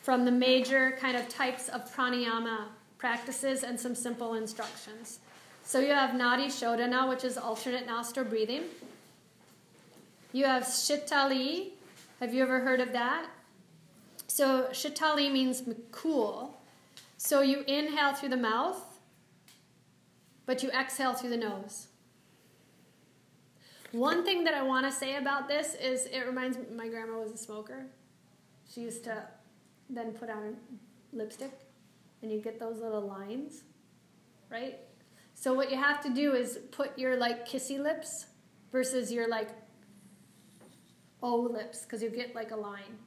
from the major kind of types of pranayama practices and some simple instructions. So you have Nadi Shodhana, which is alternate nostril breathing. You have Shitali. Have you ever heard of that? So Shitali means cool. So you inhale through the mouth, but you exhale through the nose. One thing that I want to say about this is it reminds me my grandma was a smoker. She used to then put on lipstick and you get those little lines, right? So what you have to do is put your like kissy lips versus your like O lips because you get like a line.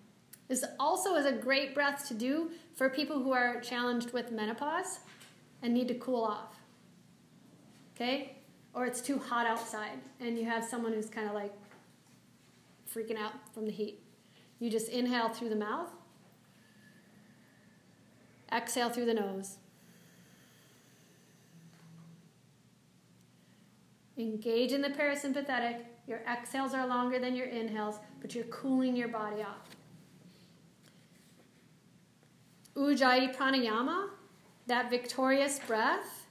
This also is a great breath to do for people who are challenged with menopause and need to cool off. Okay? Or it's too hot outside and you have someone who's kind of like freaking out from the heat. You just inhale through the mouth, exhale through the nose. Engage in the parasympathetic. Your exhales are longer than your inhales, but you're cooling your body off. Ujjayi pranayama, that victorious breath,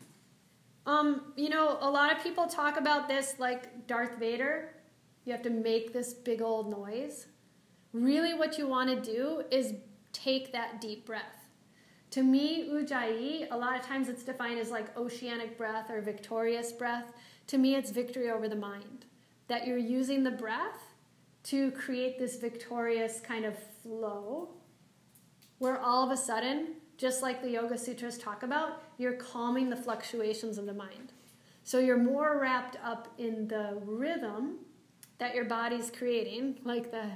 um, you know, a lot of people talk about this like Darth Vader. You have to make this big old noise. Really, what you want to do is take that deep breath To me, ujjayi, a lot of times it's defined as like oceanic breath or victorious breath. To me, it's victory over the mind. That you're using the breath to create this victorious kind of flow where all of a sudden, just like the Yoga Sutras talk about, you're calming the fluctuations of the mind. So you're more wrapped up in the rhythm that your body's creating, like the,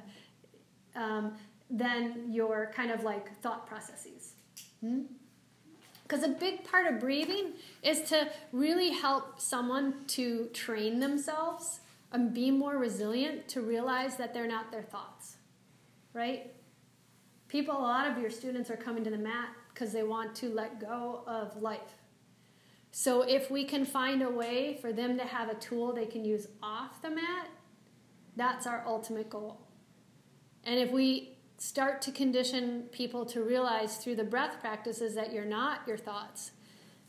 um, than your kind of like thought processes. Because hmm? a big part of breathing is to really help someone to train themselves and be more resilient to realize that they're not their thoughts, right? People, a lot of your students are coming to the mat because they want to let go of life. So if we can find a way for them to have a tool they can use off the mat, that's our ultimate goal. And if we start to condition people to realize through the breath practices that you're not your thoughts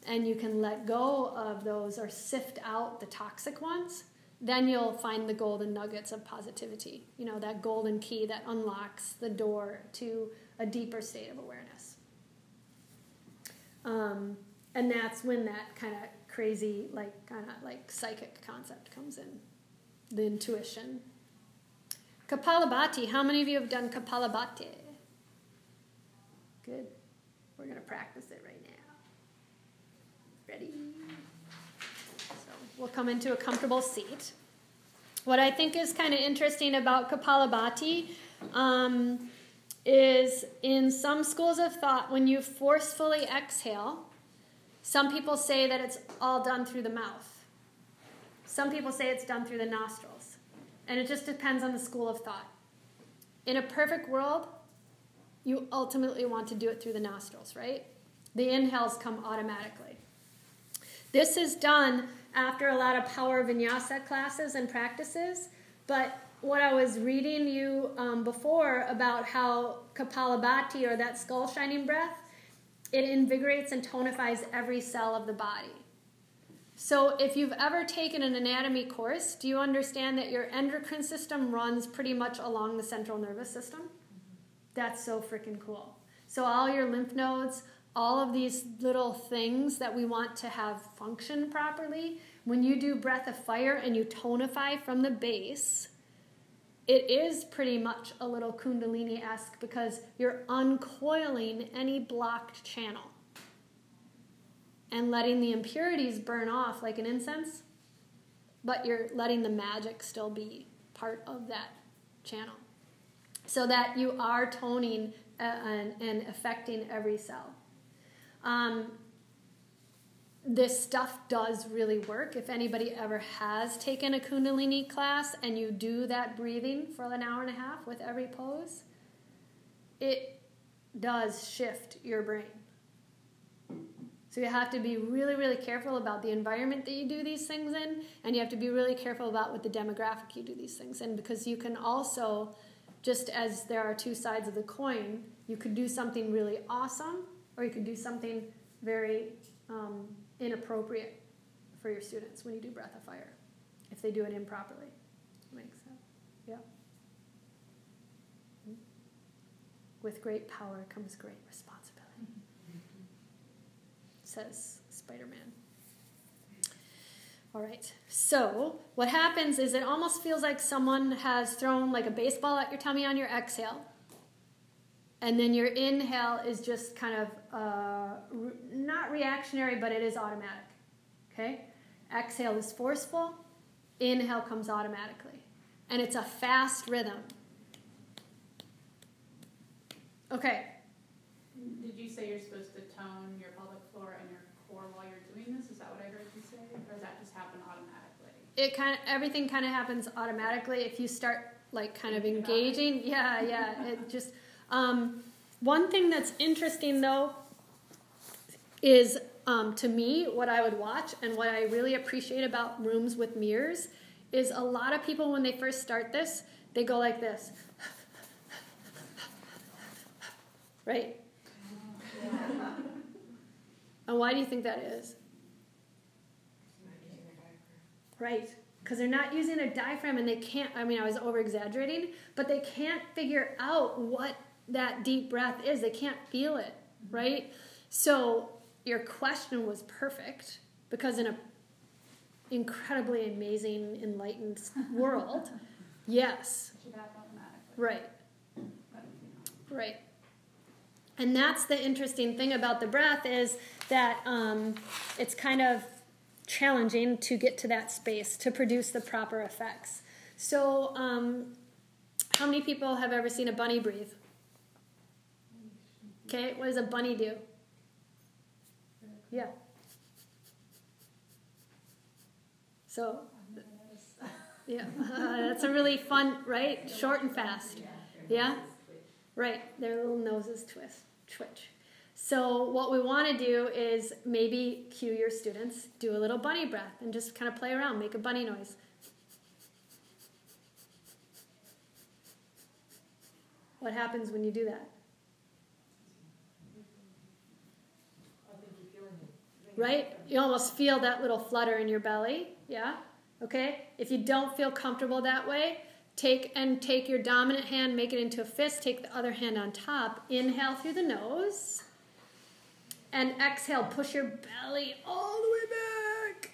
and you can let go of those or sift out the toxic ones, then you'll find the golden nuggets of positivity. You know, that golden key that unlocks the door to a deeper state of awareness. Um, and that's when that kind of crazy, like, kind of like psychic concept comes in the intuition. Kapalabhati. How many of you have done Kapalabhati? Good. We're going to practice it right now. Ready? So we'll come into a comfortable seat. What I think is kind of interesting about Kapalabhati um, is in some schools of thought, when you forcefully exhale, some people say that it's all done through the mouth. Some people say it's done through the nostrils. And it just depends on the school of thought. In a perfect world, you ultimately want to do it through the nostrils, right? The inhales come automatically. This is done after a lot of power vinyasa classes and practices. But what I was reading you um, before about how Kapalabhati or that skull shining breath, it invigorates and tonifies every cell of the body. So, if you've ever taken an anatomy course, do you understand that your endocrine system runs pretty much along the central nervous system? That's so freaking cool. So, all your lymph nodes, all of these little things that we want to have function properly, when you do breath of fire and you tonify from the base, it is pretty much a little Kundalini esque because you're uncoiling any blocked channel and letting the impurities burn off like an incense, but you're letting the magic still be part of that channel so that you are toning uh, and, affecting every cell. Um, this stuff does really work. If anybody ever has taken a Kundalini class and you do that breathing for an hour and a half with every pose, it does shift your brain. So you have to be really, really careful about the environment that you do these things in, and you have to be really careful about what the demographic you do these things in, because you can also, just as there are two sides of the coin, you could do something really awesome or you could do something very um, inappropriate for your students when you do breath of fire if they do it improperly. Makes sense? Yeah. With great power comes great responsibility, says Spider Man. All right. So, what happens is it almost feels like someone has thrown like a baseball at your tummy on your exhale. And then your inhale is just kind of uh, re- not reactionary, but it is automatic. Okay? Exhale is forceful, inhale comes automatically. And it's a fast rhythm. Okay. Did you say you're supposed to tone your pelvic floor and your core while you're doing this? Is that what I heard you say? Or does that just happen automatically? It kind of everything kind of happens automatically if you start like kind of engaging. Yeah, yeah. It just um, one thing that's interesting though is um, to me what I would watch and what I really appreciate about rooms with mirrors is a lot of people when they first start this they go like this. Right? And why do you think that is? Right. Because they're not using a diaphragm and they can't i mean i was over exaggerating but they can't figure out what that deep breath is. They can't feel it, right? So your question was perfect because in a incredibly amazing, enlightened world, yes, It should happen automatically. right, But, you know. right. And that's the interesting thing about the breath is that um, it's kind of challenging to get to that space to produce the proper effects. So, um, how many people have ever seen a bunny breathe? Okay, what does a bunny do? Yeah. So, yeah, that's a really fun, right? Short and fast. Yeah? Right, their little noses twist, twitch. So, what we want to do is maybe cue your students, do a little bunny breath, and just kind of play around, make a bunny noise. What happens when you do that? I think you're feeling it. Right? You almost feel that little flutter in your belly. Yeah? Okay? If you don't feel comfortable that way, take and take your dominant hand, make it into a fist, take the other hand on top. Inhale through the nose. And exhale, push your belly all the way back.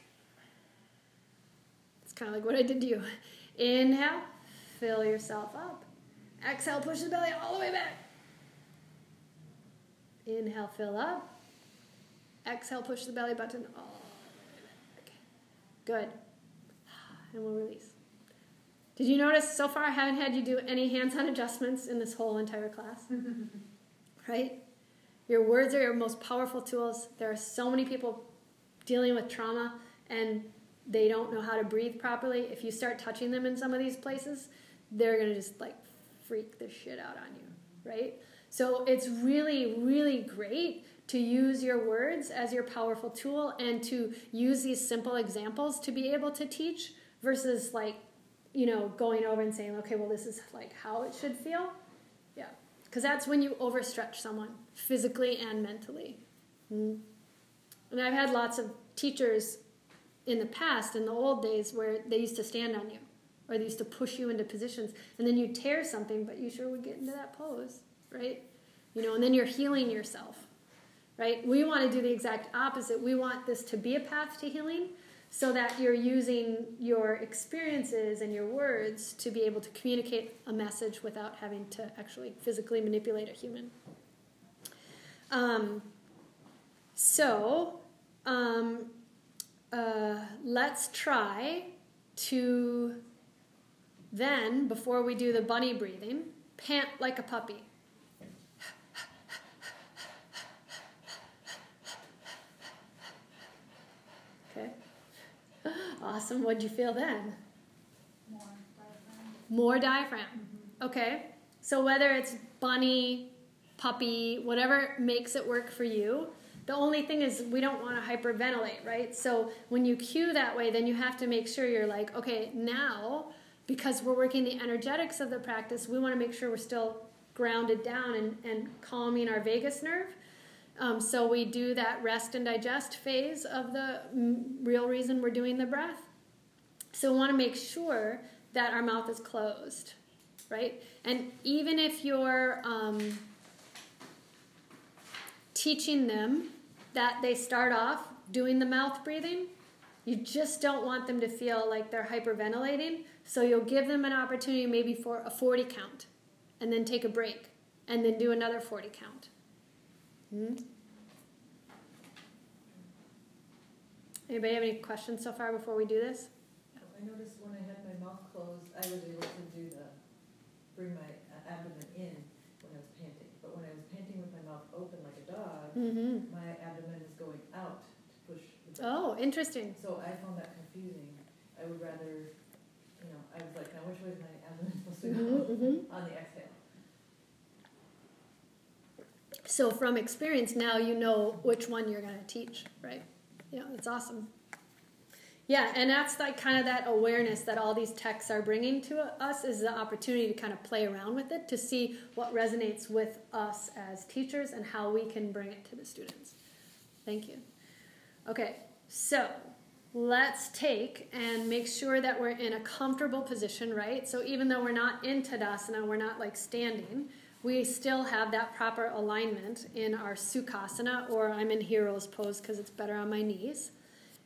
It's kind of like what I did to you. Inhale, fill yourself up. Exhale, push the belly all the way back. Inhale, fill up. Exhale, push the belly button all way back. Good. And we'll release. Did you notice so far I haven't had you do any hands on adjustments in this whole entire class? right? Your words are your most powerful tools. There are so many people dealing with trauma and they don't know how to breathe properly. If you start touching them in some of these places, they're going to just like freak the shit out on you, right? So it's really, really great to use your words as your powerful tool and to use these simple examples to be able to teach versus like, you know, going over and saying, okay, well, this is like how it should feel. Yeah. Because that's when you overstretch someone physically and mentally. Mm. And I've had lots of teachers in the past, in the old days, where they used to stand on you or they used to push you into positions and then you tear something, but you sure would get into that pose, right? You know, and then you're healing yourself, right? We want to do the exact opposite. We want this to be a path to healing so that you're using your experiences and your words to be able to communicate a message without having to actually physically manipulate a human. Um, so, um, uh, let's try to then, before we do the bunny breathing, pant like a puppy. Awesome. What'd you feel then? More diaphragm. More diaphragm. Mm-hmm. Okay. So whether it's bunny, puppy, whatever makes it work for you, the only thing is we don't want to hyperventilate, right? So when you cue that way, then you have to make sure you're like, okay, now because we're working the energetics of the practice, we want to make sure we're still grounded down and, and calming our vagus nerve. Um, so we do that rest and digest phase of the mm, real reason we're doing the breath. So we want to make sure that our mouth is closed, right? And even if you're um, teaching them that they start off doing the mouth breathing, you just don't want them to feel like they're hyperventilating. So you'll give them an opportunity maybe for a 40 count and then take a break and then do another 40 count. Hmm? Anybody have any questions so far before we do this? I noticed when I had my mouth closed, I was able to do the, bring my abdomen in when I was panting. But when I was panting with my mouth open like a dog, Mm-hmm. my abdomen is going out to push. Oh, interesting. So I found that confusing. I would rather, you know, I was like, now which way is my abdomen supposed to go Mm-hmm. on the exhale? So from experience, now you know which one you're going to teach, right? Yeah, that's awesome. Yeah, and that's like kind of that awareness that all these texts are bringing to us is the opportunity to kind of play around with it to see what resonates with us as teachers and how we can bring it to the students. Thank you. Okay, so let's take and make sure that we're in a comfortable position, right? So even though we're not in Tadasana, we're not like standing, we still have that proper alignment in our Sukhasana, or I'm in hero's pose because it's better on my knees.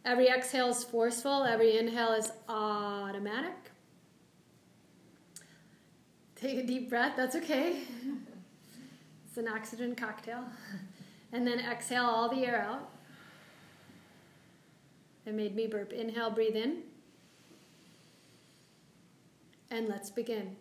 Every exhale is forceful, every inhale is automatic. Take a deep breath, that's okay. It's an oxygen cocktail. And then exhale all the air out. It made me burp. Inhale, breathe in. And let's begin.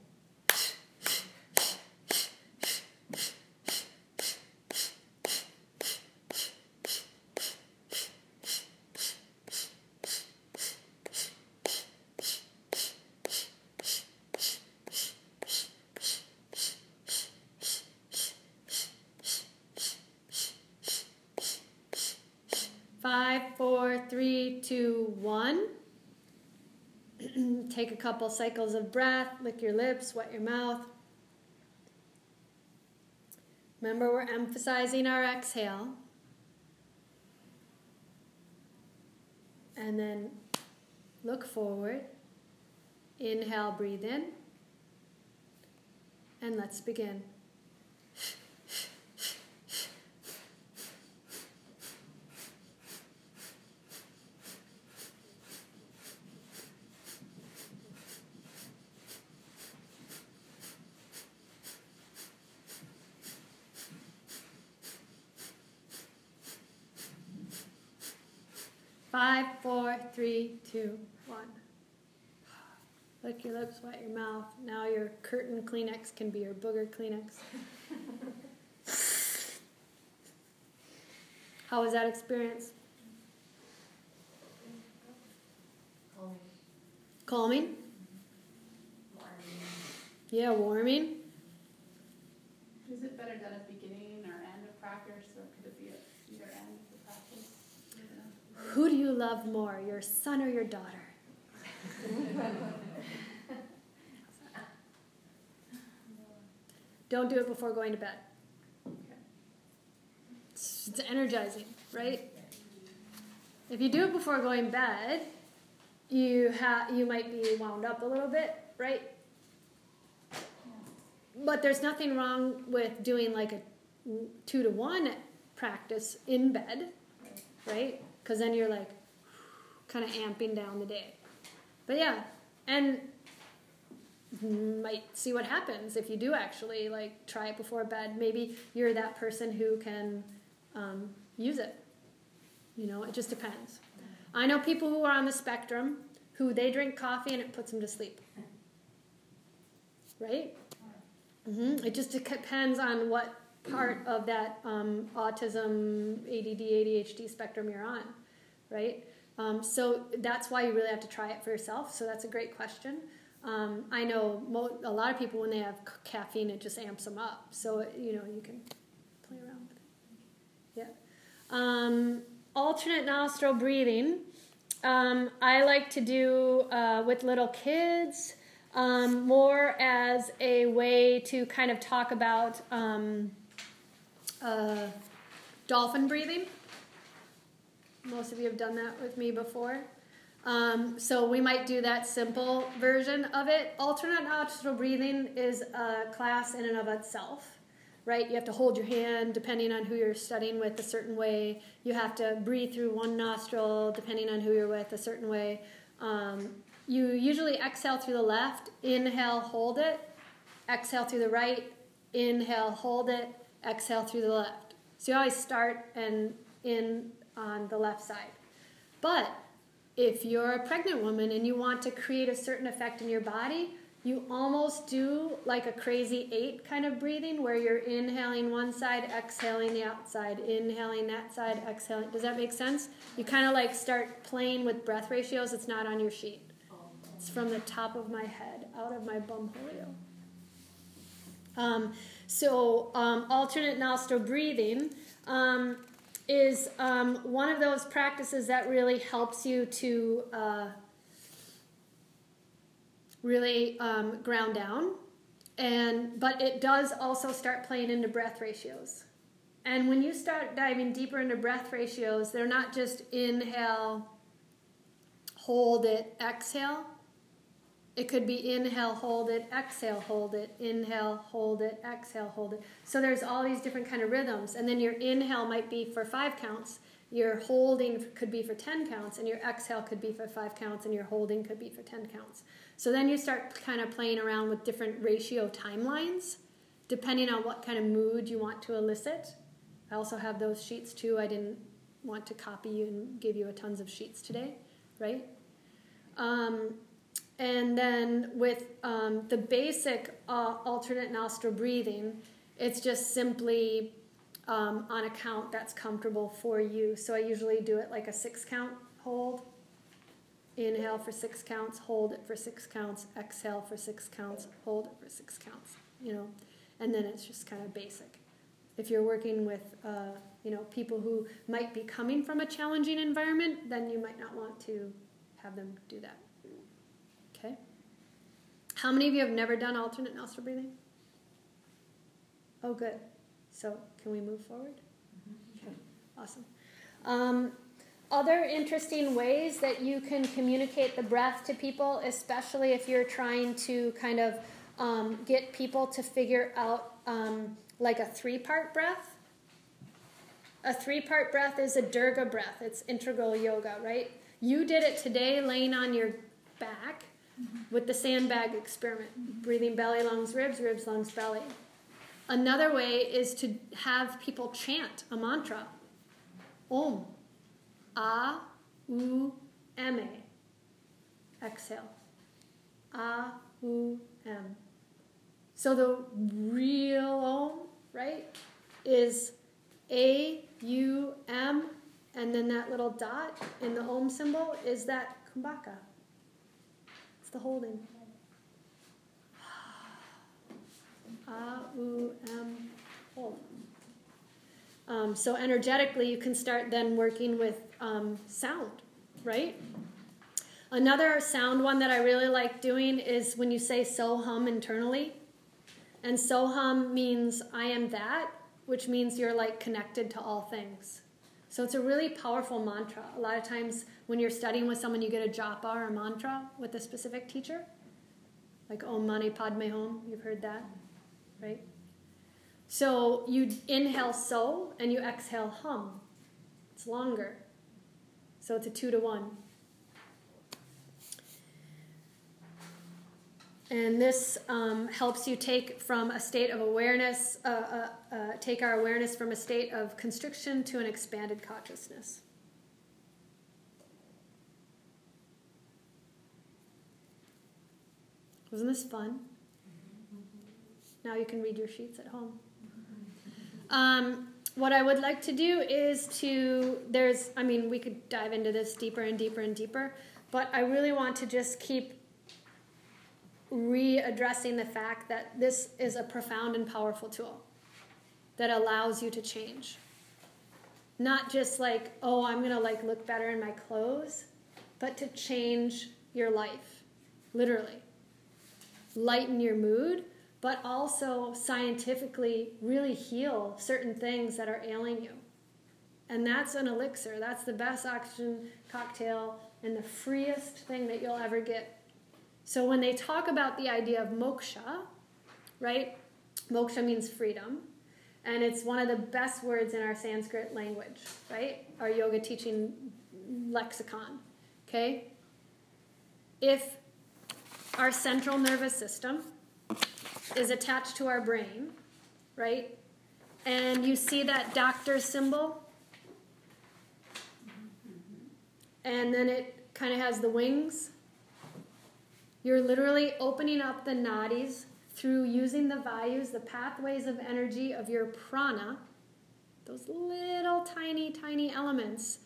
Five, four, three, two, one. Take a couple cycles of breath, lick your lips, wet your mouth. Remember, we're emphasizing our exhale. And then look forward. Inhale, breathe in. And let's begin. Five, four, three, two, one. Lick your lips, wet your mouth. Now your curtain Kleenex can be your booger Kleenex. How was that experience? Calming. Calming? Yeah, warming. Is it better done at beginning or end of practice, or could it be at either end of the practice? You know? Who do you love more, your son or your daughter? Don't do it before going to bed. It's, energizing, right? If you do it before going to bed, you ha- you might be wound up a little bit, right? But there's nothing wrong with doing like a two to one practice in bed, right? Because then you're like kind of amping down the day. But yeah, and might see what happens if you do actually like try it before bed. Maybe you're that person who can um, use it. You know, it just depends. I know people who are on the spectrum who they drink coffee and it puts them to sleep. Right? hmm It just depends on what part of that um, autism, ADD, ADHD spectrum you're on, right? Um, so that's why you really have to try it for yourself. So that's a great question. Um, I know mo- a lot of people when they have c- caffeine, it just amps them up. So you know you can play around with it. Yeah. Um, alternate nostril breathing. Um, I like to do uh, with little kids um, more as a way to kind of talk about um, uh, dolphin breathing. Most of you have done that with me before. Um, so we might do that simple version of it. Alternate nostril breathing is a class in and of itself, right? You have to hold your hand depending on who you're studying with a certain way. You have to breathe through one nostril depending on who you're with a certain way. Um, you usually exhale through the left, inhale, hold it, exhale through the right, inhale, hold it, exhale through the left. So you always start and in on the left side. But if you're a pregnant woman and you want to create a certain effect in your body, you almost do like a crazy eight kind of breathing where you're inhaling one side, exhaling the outside, inhaling that side, exhaling. Does that make sense? You kind of like start playing with breath ratios. It's not on your sheet. It's from the top of my head, out of my bumholio. Um, so, um, alternate nostril breathing um, is um, one of those practices that really helps you to uh, really um, ground down. And but it does also start playing into breath ratios. And when you start diving deeper into breath ratios, they're not just inhale, hold it, exhale. It could be inhale, hold it, exhale, hold it, inhale, hold it, exhale, hold it. So there's all these different kind of rhythms. And then your inhale might be for five counts, your holding could be for 10 counts, and your exhale could be for five counts, and your holding could be for 10 counts. So then you start kind of playing around with different ratio timelines depending on what kind of mood you want to elicit. I also have those sheets too. I didn't want to copy you and give you a tons of sheets today, right? Um, and then with um, the basic uh, alternate nostril breathing, it's just simply um, on a count that's comfortable for you. So I usually do it like a six count hold. Inhale for six counts, hold it for six counts, exhale for six counts, hold it for six counts, you know, and then it's just kind of basic. If you're working with, uh, you know, people who might be coming from a challenging environment, then you might not want to have them do that. How many of you have never done alternate nostril breathing? Oh, good. So, can we move forward? Okay, awesome. Um, other interesting ways that you can communicate the breath to people, especially if you're trying to kind of um, get people to figure out um, like a three part breath. A three part breath is a Dirga breath, it's integral yoga, right? You did it today laying on your back with the sandbag experiment, breathing belly, lungs, ribs, ribs, lungs, belly. Another way is to have people chant a mantra Om. A, U, M, A. Exhale. A, U, M. So the real Om, right, is A, U, M, and then that little dot in the Om symbol is that kumbhaka. It's the holding. A, U, M, hold. Um, so energetically, you can start then working with um, sound, right? Another sound one that I really like doing is when you say so hum internally. And so hum means I am that, which means you're like connected to all things. So it's a really powerful mantra. A lot of times when you're studying with someone, you get a japa or a mantra with a specific teacher, like Om Mani Padme Hum. You've heard that, right? So you inhale so and you exhale hum. It's longer. So it's a two to one. And this um, helps you take from a state of awareness, uh, uh, uh, take our awareness from a state of constriction to an expanded consciousness. Wasn't this fun? Now you can read your sheets at home. Um, what I would like to do is to, there's, I mean, we could dive into this deeper and deeper and deeper, but I really want to just keep readdressing the fact that this is a profound and powerful tool that allows you to change. Not just like, oh, I'm going to like look better in my clothes, but to change your life, literally. Lighten your mood, but also scientifically really heal certain things that are ailing you. And that's an elixir. That's the best oxygen cocktail and the freest thing that you'll ever get. So when they talk about the idea of moksha, right? Moksha means freedom. And it's one of the best words in our Sanskrit language, right? Our yoga teaching lexicon. Okay? If our central nervous system is attached to our brain, right? And you see that doctor symbol? And then it kind of has the wings. You're literally opening up the nadis through using the vayus, the pathways of energy of your prana. Those little tiny, tiny elements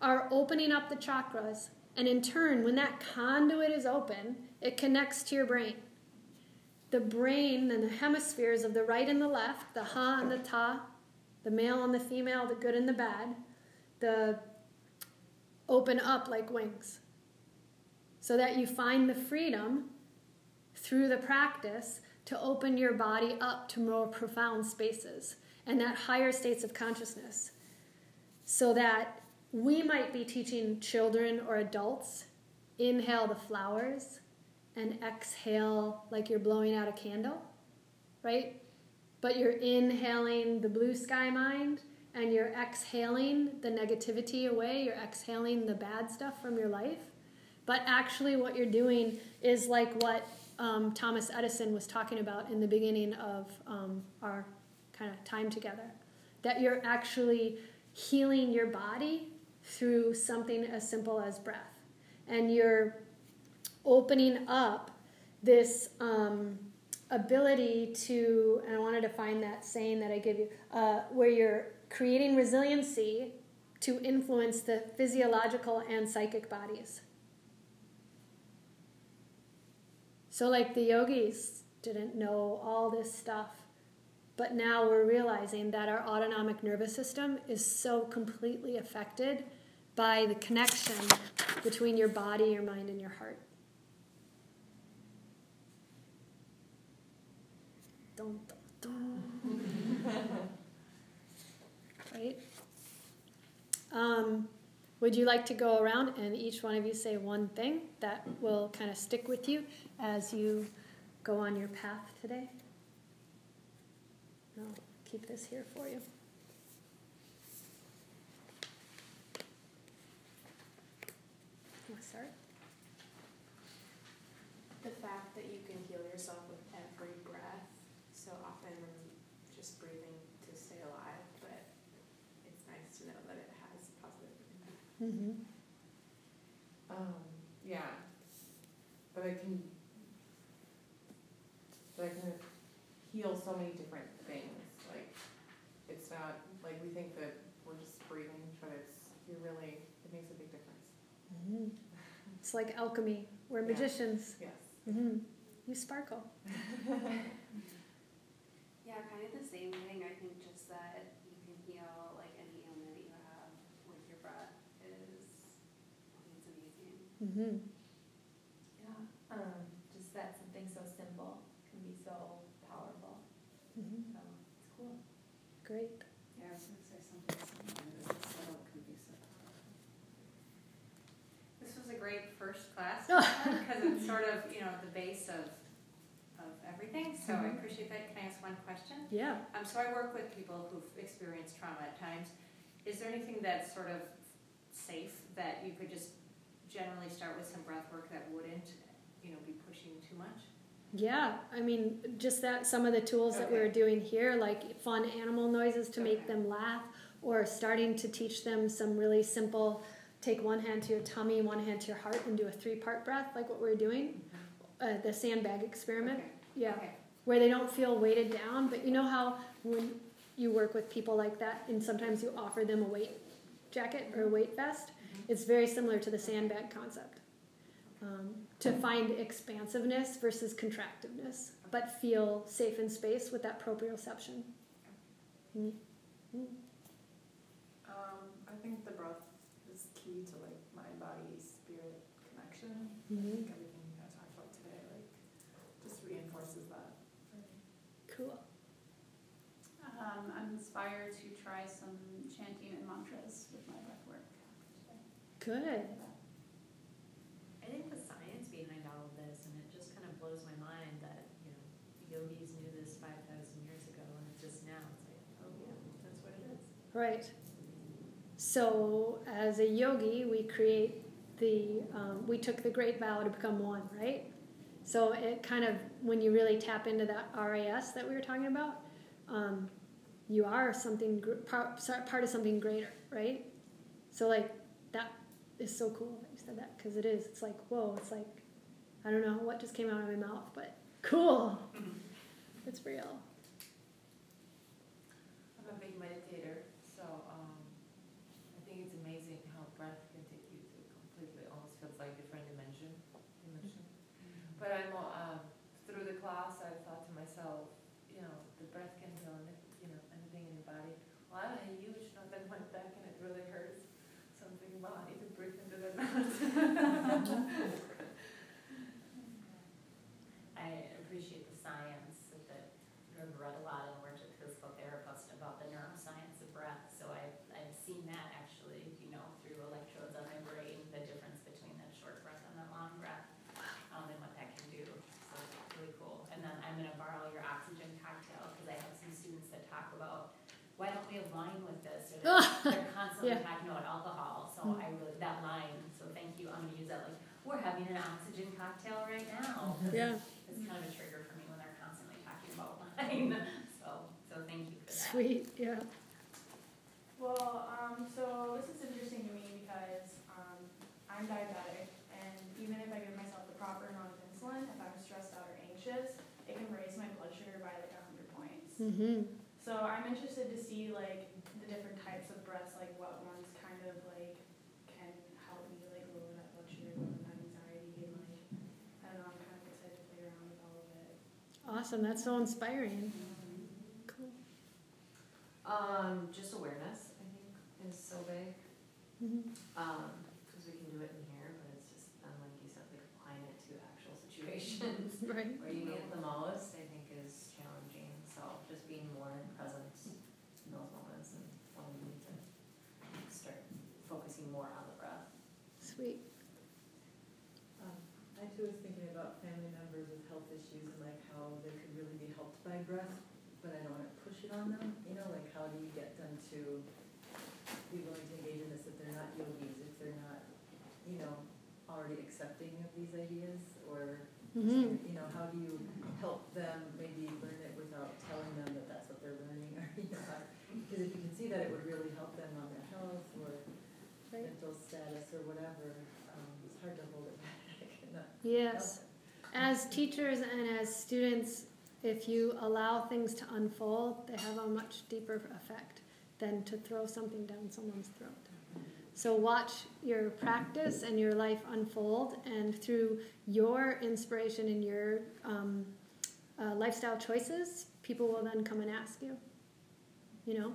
are opening up the chakras. And in turn, when that conduit is open, it connects to your brain the brain and the hemispheres of the right and the left, the ha and the ta, the male and the female, the good and the bad, the open up like wings. So that you find the freedom through the practice to open your body up to more profound spaces and that higher states of consciousness. So that we might be teaching children or adults inhale the flowers and exhale like you're blowing out a candle, right? But you're inhaling the blue sky mind and you're exhaling the negativity away, you're exhaling the bad stuff from your life. But actually, what you're doing is like what um, Thomas Edison was talking about in the beginning of um, our kind of time together. That you're actually healing your body through something as simple as breath. And you're opening up this um, ability to, and I wanted to find that saying that I give you, uh, where you're creating resiliency to influence the physiological and psychic bodies. So, like the yogis didn't know all this stuff, but now we're realizing that our autonomic nervous system is so completely affected by the connection between your body, your mind, and your heart. Dun, dun, dun. right? Um, would you like to go around and each one of you say one thing that will kind of stick with you as you go on your path today? I'll keep this here for you. Want to start? The fact that you can heal yourself with every breath. So often we're just breathing to stay alive, but it's nice to know that it has positive impact. Mm-hmm. Um, yeah, but I can, but I can heal so many different things. Like, it's not like we think that we're just breathing, but it's you really it makes a big difference. Mm-hmm. It's like alchemy. We're Yeah. magicians. Yes. Mm-hmm. You sparkle. Yeah, kind of the same thing. I think just that you can heal like any ailment that you have with your breath is, it's amazing. Mm-hmm. Yeah, um, just that something so simple can be so powerful, Mm-hmm. so it's cool. Great. Yeah, I was gonna say something similar, this is subtle can be so powerful. This was a great first class because it's sort of you know the base of of everything. So I Mhm. appreciate that. Can I ask one question? Yeah. Um, so I work with people who've experienced trauma at times. Is there anything that's sort of safe that you could just generally start with some breath work that wouldn't you know be pushing too much? Yeah, I mean, just that some of the tools that we Okay. were doing here, like fun animal noises to make them laugh, or starting to teach them some really simple take one hand to your tummy, one hand to your heart, and do a three part breath, like what we are doing, uh, the sandbag experiment. Okay. Yeah, Okay. where they don't feel weighted down, but you know how when you work with people like that, and sometimes you offer them a weight jacket or a weight vest, Mhm. it's very similar to the sandbag concept. Um, to find expansiveness versus contractiveness, but feel safe in space with that proprioception. Mm. Mm. Um, I think the breath is key to like mind, body, spirit connection. I Mhm. think everything you guys talked about today, like, just reinforces that. Cool. Um, I'm inspired to try some chanting and mantras with my breath work today. Good. I think the science behind all of this, and it just kind of blows my mind that, you know, yogis knew this five thousand years ago, and it's just now, it's like, oh yeah, that's what it is. Right. So, as a yogi, we create the, um, we took the great vow to become one, right? So, it kind of, when you really tap into that RAS that we were talking about, um, you are something, part, part of something greater, right? So, like, that is so cool that you said that because it is. It's like, whoa, it's like, I don't know what just came out of my mouth, but cool. It's real. I'm a big meditator, so um, I think it's amazing how breath can take you to completely, almost feels like different dimension. dimension. But I'm, uh, through the class, I thought to myself, you know, the breath can heal, any- you know, anything in your body. Well, I had a huge knot that went back and it really hurts. So I'm thinking, well, I need to breathe into that knot. I appreciate the science that I've read a lot and worked with physical therapists about the neuroscience of breath. So I've, I've seen that actually, you know, through electrodes on my brain, the difference between that short breath and that long breath, um, and what that can do constantly Yeah. talking about alcohol, so Mm. I really, that line, so thank you, I'm gonna use that, like, we're having an oxygen cocktail right now. Yeah. It's kind of a trigger for me when they're constantly talking about wine, so, so thank you for that. Sweet. Yeah. Well, um, so this is interesting to me because um, I'm diabetic, and even if I give myself the proper amount of insulin, if I'm stressed out or anxious, it can raise my blood sugar by like 100 points. Mm-hmm. So I'm interested to see like the different types of breaths, like what ones kind of like can help me like lower that blood sugar, lower that anxiety, and like I don't know, I'm kind of excited to play around with all of it. Awesome. That's so inspiring. Cool. Um, just awareness, I think, is so big. Mm-hmm. Um, because we can do it in here, but it's just, um, like you said, like applying it to actual situations Right. where you need it the most, I think is challenging. So just being more present in those moments and when we need to start focusing more on the breath. Sweet. Um, I too was thinking about family members with health issues and like how they could really be helped by breath, but I don't wanna push it on them, you know, like how do you get them to be willing to engage in this if they're not yogis, if they're not, you know, already accepting of these ideas, or, Mm-hmm. you know, how do you help them maybe learn it without telling them that that's what they're learning, or, you know, because if you can see that it would really help them on their health or Right. mental status or whatever, um, it's hard to hold it back Yes. As teachers and as students, if you allow things to unfold, they have a much deeper effect than to throw something down someone's throat. So watch your practice and your life unfold, and through your inspiration and your um, uh, lifestyle choices, people will then come and ask you. You know?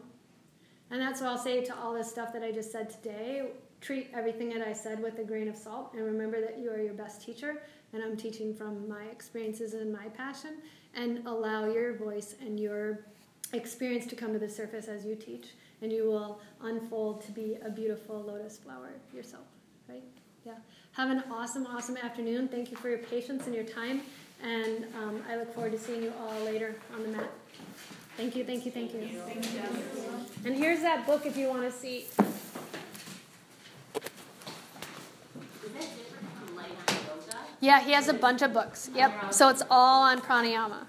And that's what I'll say to all this stuff that I just said today. Treat everything that I said with a grain of salt, and remember that you are your best teacher, and I'm teaching from my experiences and my passion, and allow your voice and your experience to come to the surface as you teach, and you will unfold to be a beautiful lotus flower yourself, right? Yeah. Have an awesome, awesome afternoon. Thank you for your patience and your time, and um, I look forward to seeing you all later on the mat. Thank you, thank you, thank you. And here's that book if you want to see. Yeah, he has a bunch of books. Yep. So it's all on pranayama.